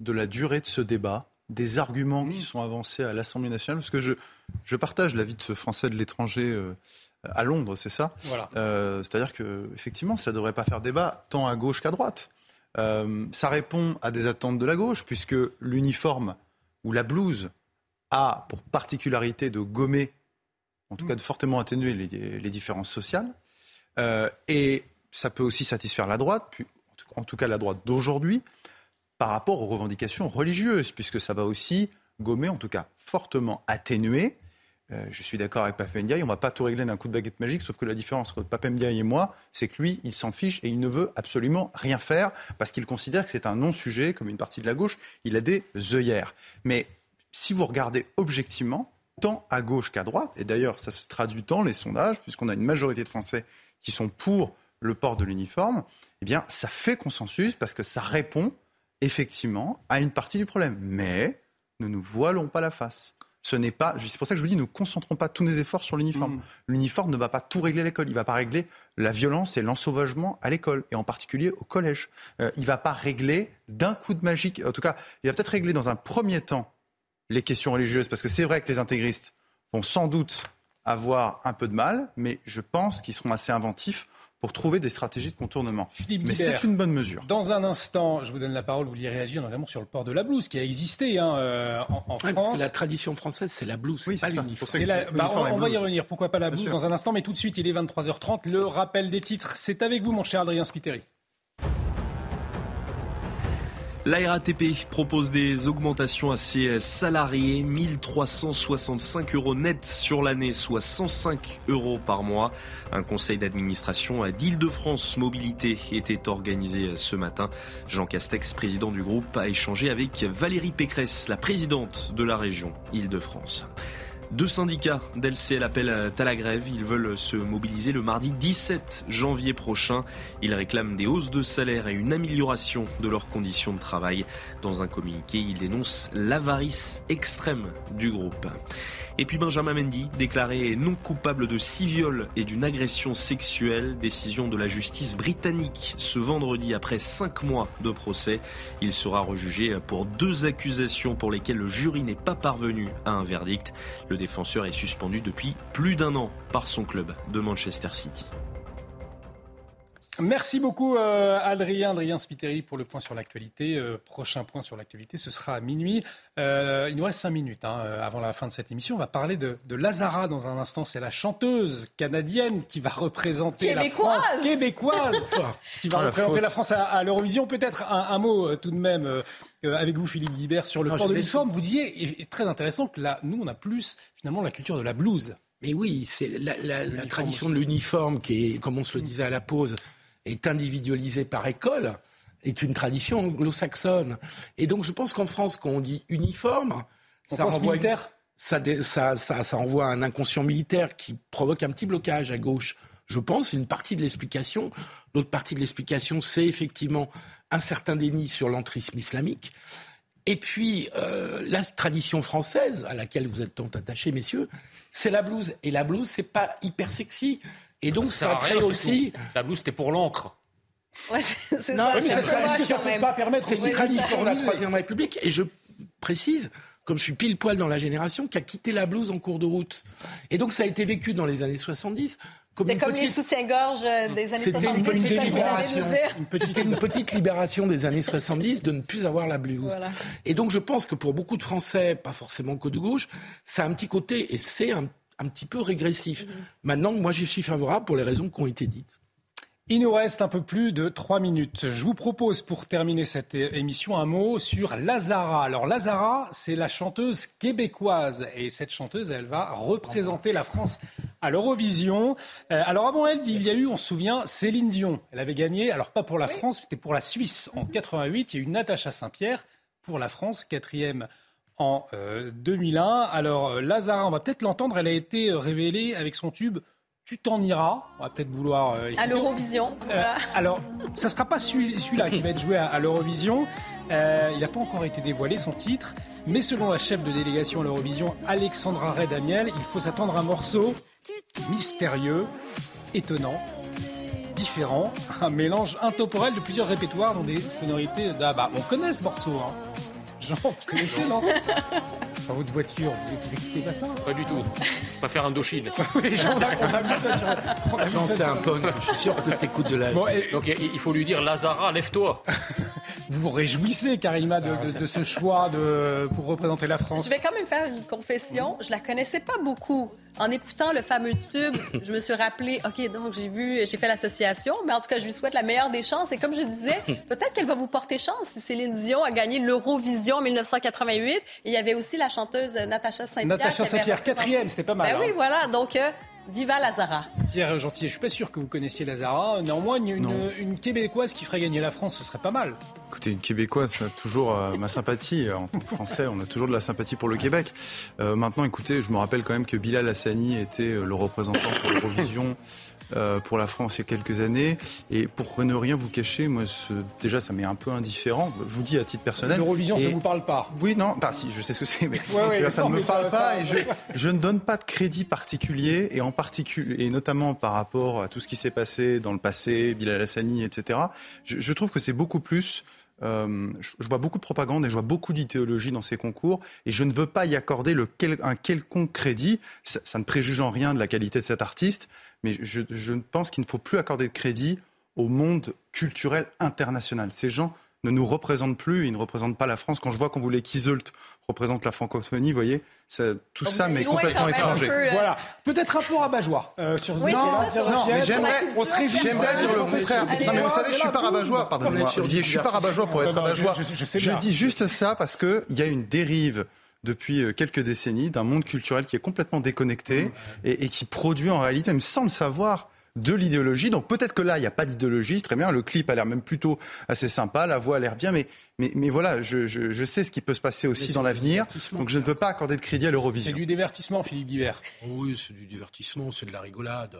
de la durée de ce débat des arguments qui sont avancés à l'Assemblée nationale, parce que je, je partage l'avis de ce Français de l'étranger euh, à Londres, c'est ça? Voilà. C'est-à-dire que effectivement, ça ne devrait pas faire débat tant à gauche qu'à droite. Euh, ça répond à des attentes de la gauche, puisque l'uniforme ou la blouse a pour particularité de gommer, en tout cas de fortement atténuer les, différences sociales. Euh, et ça peut aussi satisfaire la droite, puis, en tout cas la droite d'aujourd'hui, par rapport aux revendications religieuses, puisque ça va aussi gommer, en tout cas fortement atténuer euh, je suis d'accord avec Papendiaï, on ne va pas tout régler d'un coup de baguette magique, sauf que la différence entre Papendiaï et moi, c'est que lui, il s'en fiche et il ne veut absolument rien faire parce qu'il considère que c'est un non-sujet, comme une partie de la gauche, il a des œillères. Mais si vous regardez objectivement, tant à gauche qu'à droite, et d'ailleurs ça se traduit dans les sondages, puisqu'on a une majorité de Français qui sont pour le port de l'uniforme, eh bien ça fait consensus parce que ça répond effectivement à une partie du problème. Mais ne nous voilons pas la face ce n'est pas. C'est pour ça que je vous dis, ne concentrons pas tous nos efforts sur l'uniforme. Mm. L'uniforme ne va pas tout régler à l'école. Il ne va pas régler la violence et l'ensauvagement à l'école, et en particulier au collège. Euh, il ne va pas régler d'un coup de magique. En tout cas, il va peut-être régler dans un premier temps les questions religieuses, parce que c'est vrai que les intégristes vont sans doute avoir un peu de mal, mais je pense qu'ils seront assez inventifs pour trouver des stratégies de contournement. Mais c'est une bonne mesure. Dans un instant, je vous donne la parole, vous vouliez réagir notamment sur le port de la blouse qui a existé hein, euh, en, France. Parce que la tradition française, c'est la blouse, oui, pas l'uniforme. Bah, on, va y revenir, pourquoi pas la blouse dans un instant, mais tout de suite, il est 23h30. Le rappel des titres, c'est avec vous, mon cher Adrien Spiteri. La RATP propose des augmentations à ses salariés, 1365 euros net sur l'année, soit 105 euros par mois. Un conseil d'administration d'Île-de-France Mobilité était organisé ce matin. Jean Castex, président du groupe, a échangé avec Valérie Pécresse, la présidente de la région Île-de-France. Deux syndicats d'LCL appellent à la grève. Ils veulent se mobiliser le mardi 17 janvier prochain. Ils réclament des hausses de salaire et une amélioration de leurs conditions de travail. Dans un communiqué, ils dénoncent l'avarice extrême du groupe. Et puis Benjamin Mendy, déclaré non coupable de six viols et d'une agression sexuelle, décision de la justice britannique ce vendredi après cinq mois de procès. Il sera rejugé pour deux accusations pour lesquelles le jury n'est pas parvenu à un verdict. Le défenseur est suspendu depuis plus d'un an par son club de Manchester City. Merci beaucoup euh, Adrien, Adrien Spiteri pour le point sur l'actualité. Euh, prochain point sur l'actualité, ce sera à minuit. Euh, il nous reste cinq minutes hein, avant la fin de cette émission. On va parler de, de Lazara dans un instant. C'est la chanteuse canadienne qui va représenter la France québécoise, qui va ah, représenter la France à, l'Eurovision. Peut-être un, mot tout de même avec vous, Philippe Guibert, sur le port de l'uniforme. Vous disiez, est très intéressant que là, nous, on a plus finalement la culture de la blouse. Mais oui, c'est la, la tradition de l'uniforme qui est, comme on se le disait à la pause, est individualisé par école est une tradition anglo-saxonne. Et donc je pense qu'en France, quand on dit uniforme, ça renvoie, ça, ça, ça, ça envoie un inconscient militaire qui provoque un petit blocage à gauche. Je pense une partie de l'explication. L'autre partie de l'explication, c'est effectivement un certain déni sur l'entrisme islamique. Et puis, euh, la tradition française, à laquelle vous êtes tant attachés, messieurs, c'est la blouse. Et la blouse, c'est pas hyper sexy. Et donc, ça, crée aussi. La blouse, c'était pour l'encre. Ouais, c'est non, ça. cette tradition ne peut pas permettre. C'est une tradition de la Troisième République. Et je précise, comme je suis pile poil dans la génération, qui a quitté la blouse en cours de route. Et donc, ça a été vécu dans les années 70 comme, comme petite... les soutiens-gorge euh, des années 70. C'était une petite libération. C'était une petite libération des années 70 de ne plus avoir la blouse. Voilà. Et donc, je pense que pour beaucoup de Français, pas forcément que de gauche, ça a un petit côté, et c'est un un petit peu régressif. Maintenant, moi, j'y suis favorable pour les raisons qui ont été dites. Il nous reste un peu plus de trois minutes. Je vous propose pour terminer cette émission un mot sur Lazara. Alors Lazara, c'est la chanteuse québécoise et cette chanteuse, elle va représenter la France à l'Eurovision. Euh, alors avant elle, il y a eu, on se souvient, Céline Dion. Elle avait gagné, alors pas pour la France, c'était pour la Suisse en 88. Il y a eu Natacha Saint-Pierre pour la France, quatrième en 2001. Euh, Alors, euh, Lazara, on va peut-être l'entendre, elle a été euh, révélée avec son tube tu t'en iras. On va peut-être vouloir. à l'Eurovision. alors, ça ne sera pas celui-là qui va être joué à, l'Eurovision. il n'a pas encore été dévoilé son titre. Mais selon la chef de délégation à l'Eurovision, Alexandra Redamiel, il faut s'attendre à un morceau mystérieux, étonnant, différent, un mélange intemporel de plusieurs répertoires dans des sonorités. Ah bah, on connaît ce morceau. Hein. Connaissez, non Dans votre voiture, vous n'écoutez pas ça Pas du tout. On va faire un on a, ça sur... Jean, c'est un punk. Je suis sûr que tu écoutes de la... Bon, Donc il faut lui dire, Lazara, lève-toi. vous vous réjouissez, Karima, de, de, ce choix de, pour représenter la France? Je vais quand même faire une confession. Je la connaissais pas beaucoup. En écoutant le fameux tube, je me suis rappelé, OK, donc j'ai vu, j'ai fait l'association, mais en tout cas, je lui souhaite la meilleure des chances. Et comme je disais, peut-être qu'elle va vous porter chance si Céline Dion a gagné l'Eurovision en 1988. Et il y avait aussi la chanteuse Natacha Saint-Pierre. Natacha Saint-Pierre, quatrième, c'était pas mal. Ben oui, hein? voilà. Donc, euh, Viva Lazara. Thierry Gentil, je suis pas sûr que vous connaissiez Lazara. Néanmoins, une, une, Québécoise qui ferait gagner la France, ce serait pas mal. Écoutez, une Québécoise, ça a toujours euh, ma sympathie. En tant que Français, on a toujours de la sympathie pour le Québec. Euh, maintenant, écoutez, je me rappelle quand même que Bilal Hassani était euh, le représentant pour l'Eurovision euh, pour la France il y a quelques années. Et pour ne rien vous cacher, moi, déjà, ça m'est un peu indifférent. Je vous dis à titre personnel. L'Eurovision, ça ne vous parle pas Oui, non, bah si, je sais ce que c'est, mais ça ne me parle pas. et je, ne donne pas de crédit particulier, et en particulier, et notamment par rapport à tout ce qui s'est passé dans le passé, Bilal Hassani, etc. Je, trouve que c'est beaucoup plus euh, je, vois beaucoup de propagande et je vois beaucoup d'idéologie dans ces concours et je ne veux pas y accorder un quelconque crédit. Ça, ça, ne préjuge en rien de la qualité de cet artiste, mais je, pense qu'il ne faut plus accorder de crédit au monde culturel international. Ces gens ne nous représente plus, il ne représente pas la France. Quand je vois qu'on voulait qu'Iseult représente la francophonie, vous voyez, tout Donc, ça m'est complètement étranger. peu, euh, Voilà, peut-être un peu rabat-joie euh, sur Oui, non, ça, Non, mais j'aimerais, dire le contraire. Allez, Non, mais vous savez, je suis pas rabat-joie, pardonnez-moi, Olivier, je suis pas rabat-joie pour être Non, non, rabat-joie. je- je- je sais Je bien. dis juste ça parce qu'il y a une dérive depuis euh, quelques décennies d'un monde culturel qui est complètement déconnecté et, et qui produit en réalité, même sans le savoir, de l'idéologie. Donc peut-être que là, il n'y a pas d'idéologie, c'est très bien. Le clip a l'air même plutôt assez sympa, la voix a l'air bien, mais, mais, mais voilà, je, je, je sais ce qui peut se passer aussi c'est dans l'avenir. Donc je ne veux pas accorder de crédit à C'est l'Eurovision. du divertissement, Philippe Guibert. Oui, c'est du divertissement, c'est de la rigolade.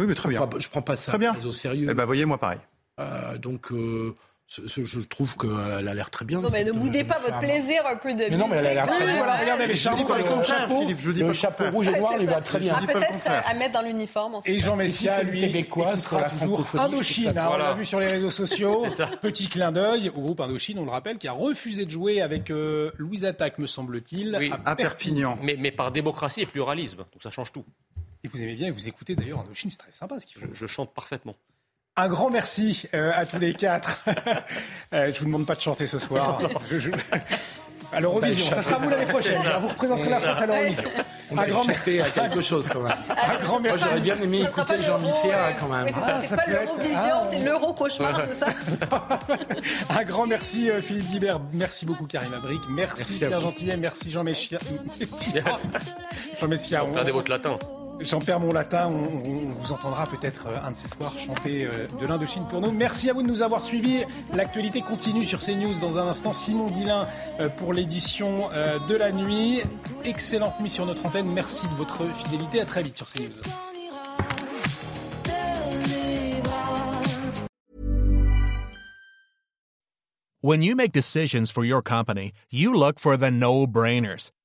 Oui, mais très Je bien. Je prends pas ça Très bien. très au sérieux. Eh ben, voyez, moi pareil. Euh, donc, euh, je trouve qu'elle a l'air très bien. Non, mais ne boudez jeune pas votre plaisir un peu de Mais non, mais elle a l'air très bien. Voilà, regardez, charmante pas avec le son chapeau. Philippe, je dis Le chapeau rouge et noir lui va très bien. Ah, Peut-être à mettre dans l'uniforme. Et. Jean Messia, lui, québécoise pour écoutera la toujours francophonie, Indochine. on l'a vu sur les réseaux sociaux. Petit clin d'œil au groupe Indochine, on le rappelle, qui a refusé de jouer avec euh, Louise Attaque, me semble-t-il, Oui. à Perpignan. Mais, par démocratie et pluralisme, donc ça change tout. Et vous aimez bien, et vous écoutez d'ailleurs Indochine, c'est très sympa ce qu'ils font. je chante parfaitement. Un grand merci euh, à tous les quatre. Euh, je vous demande pas de chanter ce soir. Je- je- À l'Eurovision, ça sera vous l'année prochaine. C'est ça. Vous représenterez la C'est. France à l'Eurovision. On Un a grand échappé à quelque chose quand même. Ah, Un grand merci. j'aurais bien aimé ça écouter Jean l'euro, euh, quand même. Oui, c'est Ah, c'est pas peut être- l'Eurovision, ah. c'est l'Euro-cauchemar, c'est ça Un grand merci euh, Philippe Guibert, merci beaucoup Karim Abric, merci, Merci Pierre. Gentillet, merci Jean Messia. Jean Messia, Regardez votre latin. J'en perds mon latin, on, vous entendra peut-être euh, un de ces soirs chanter euh, de l'Indochine pour nous. Merci à vous de nous avoir suivis. L'actualité continue sur CNews dans un instant. Simon Guillain euh, pour l'édition de la nuit. Excellente nuit sur notre antenne. Merci de votre fidélité. À très vite sur CNews. When.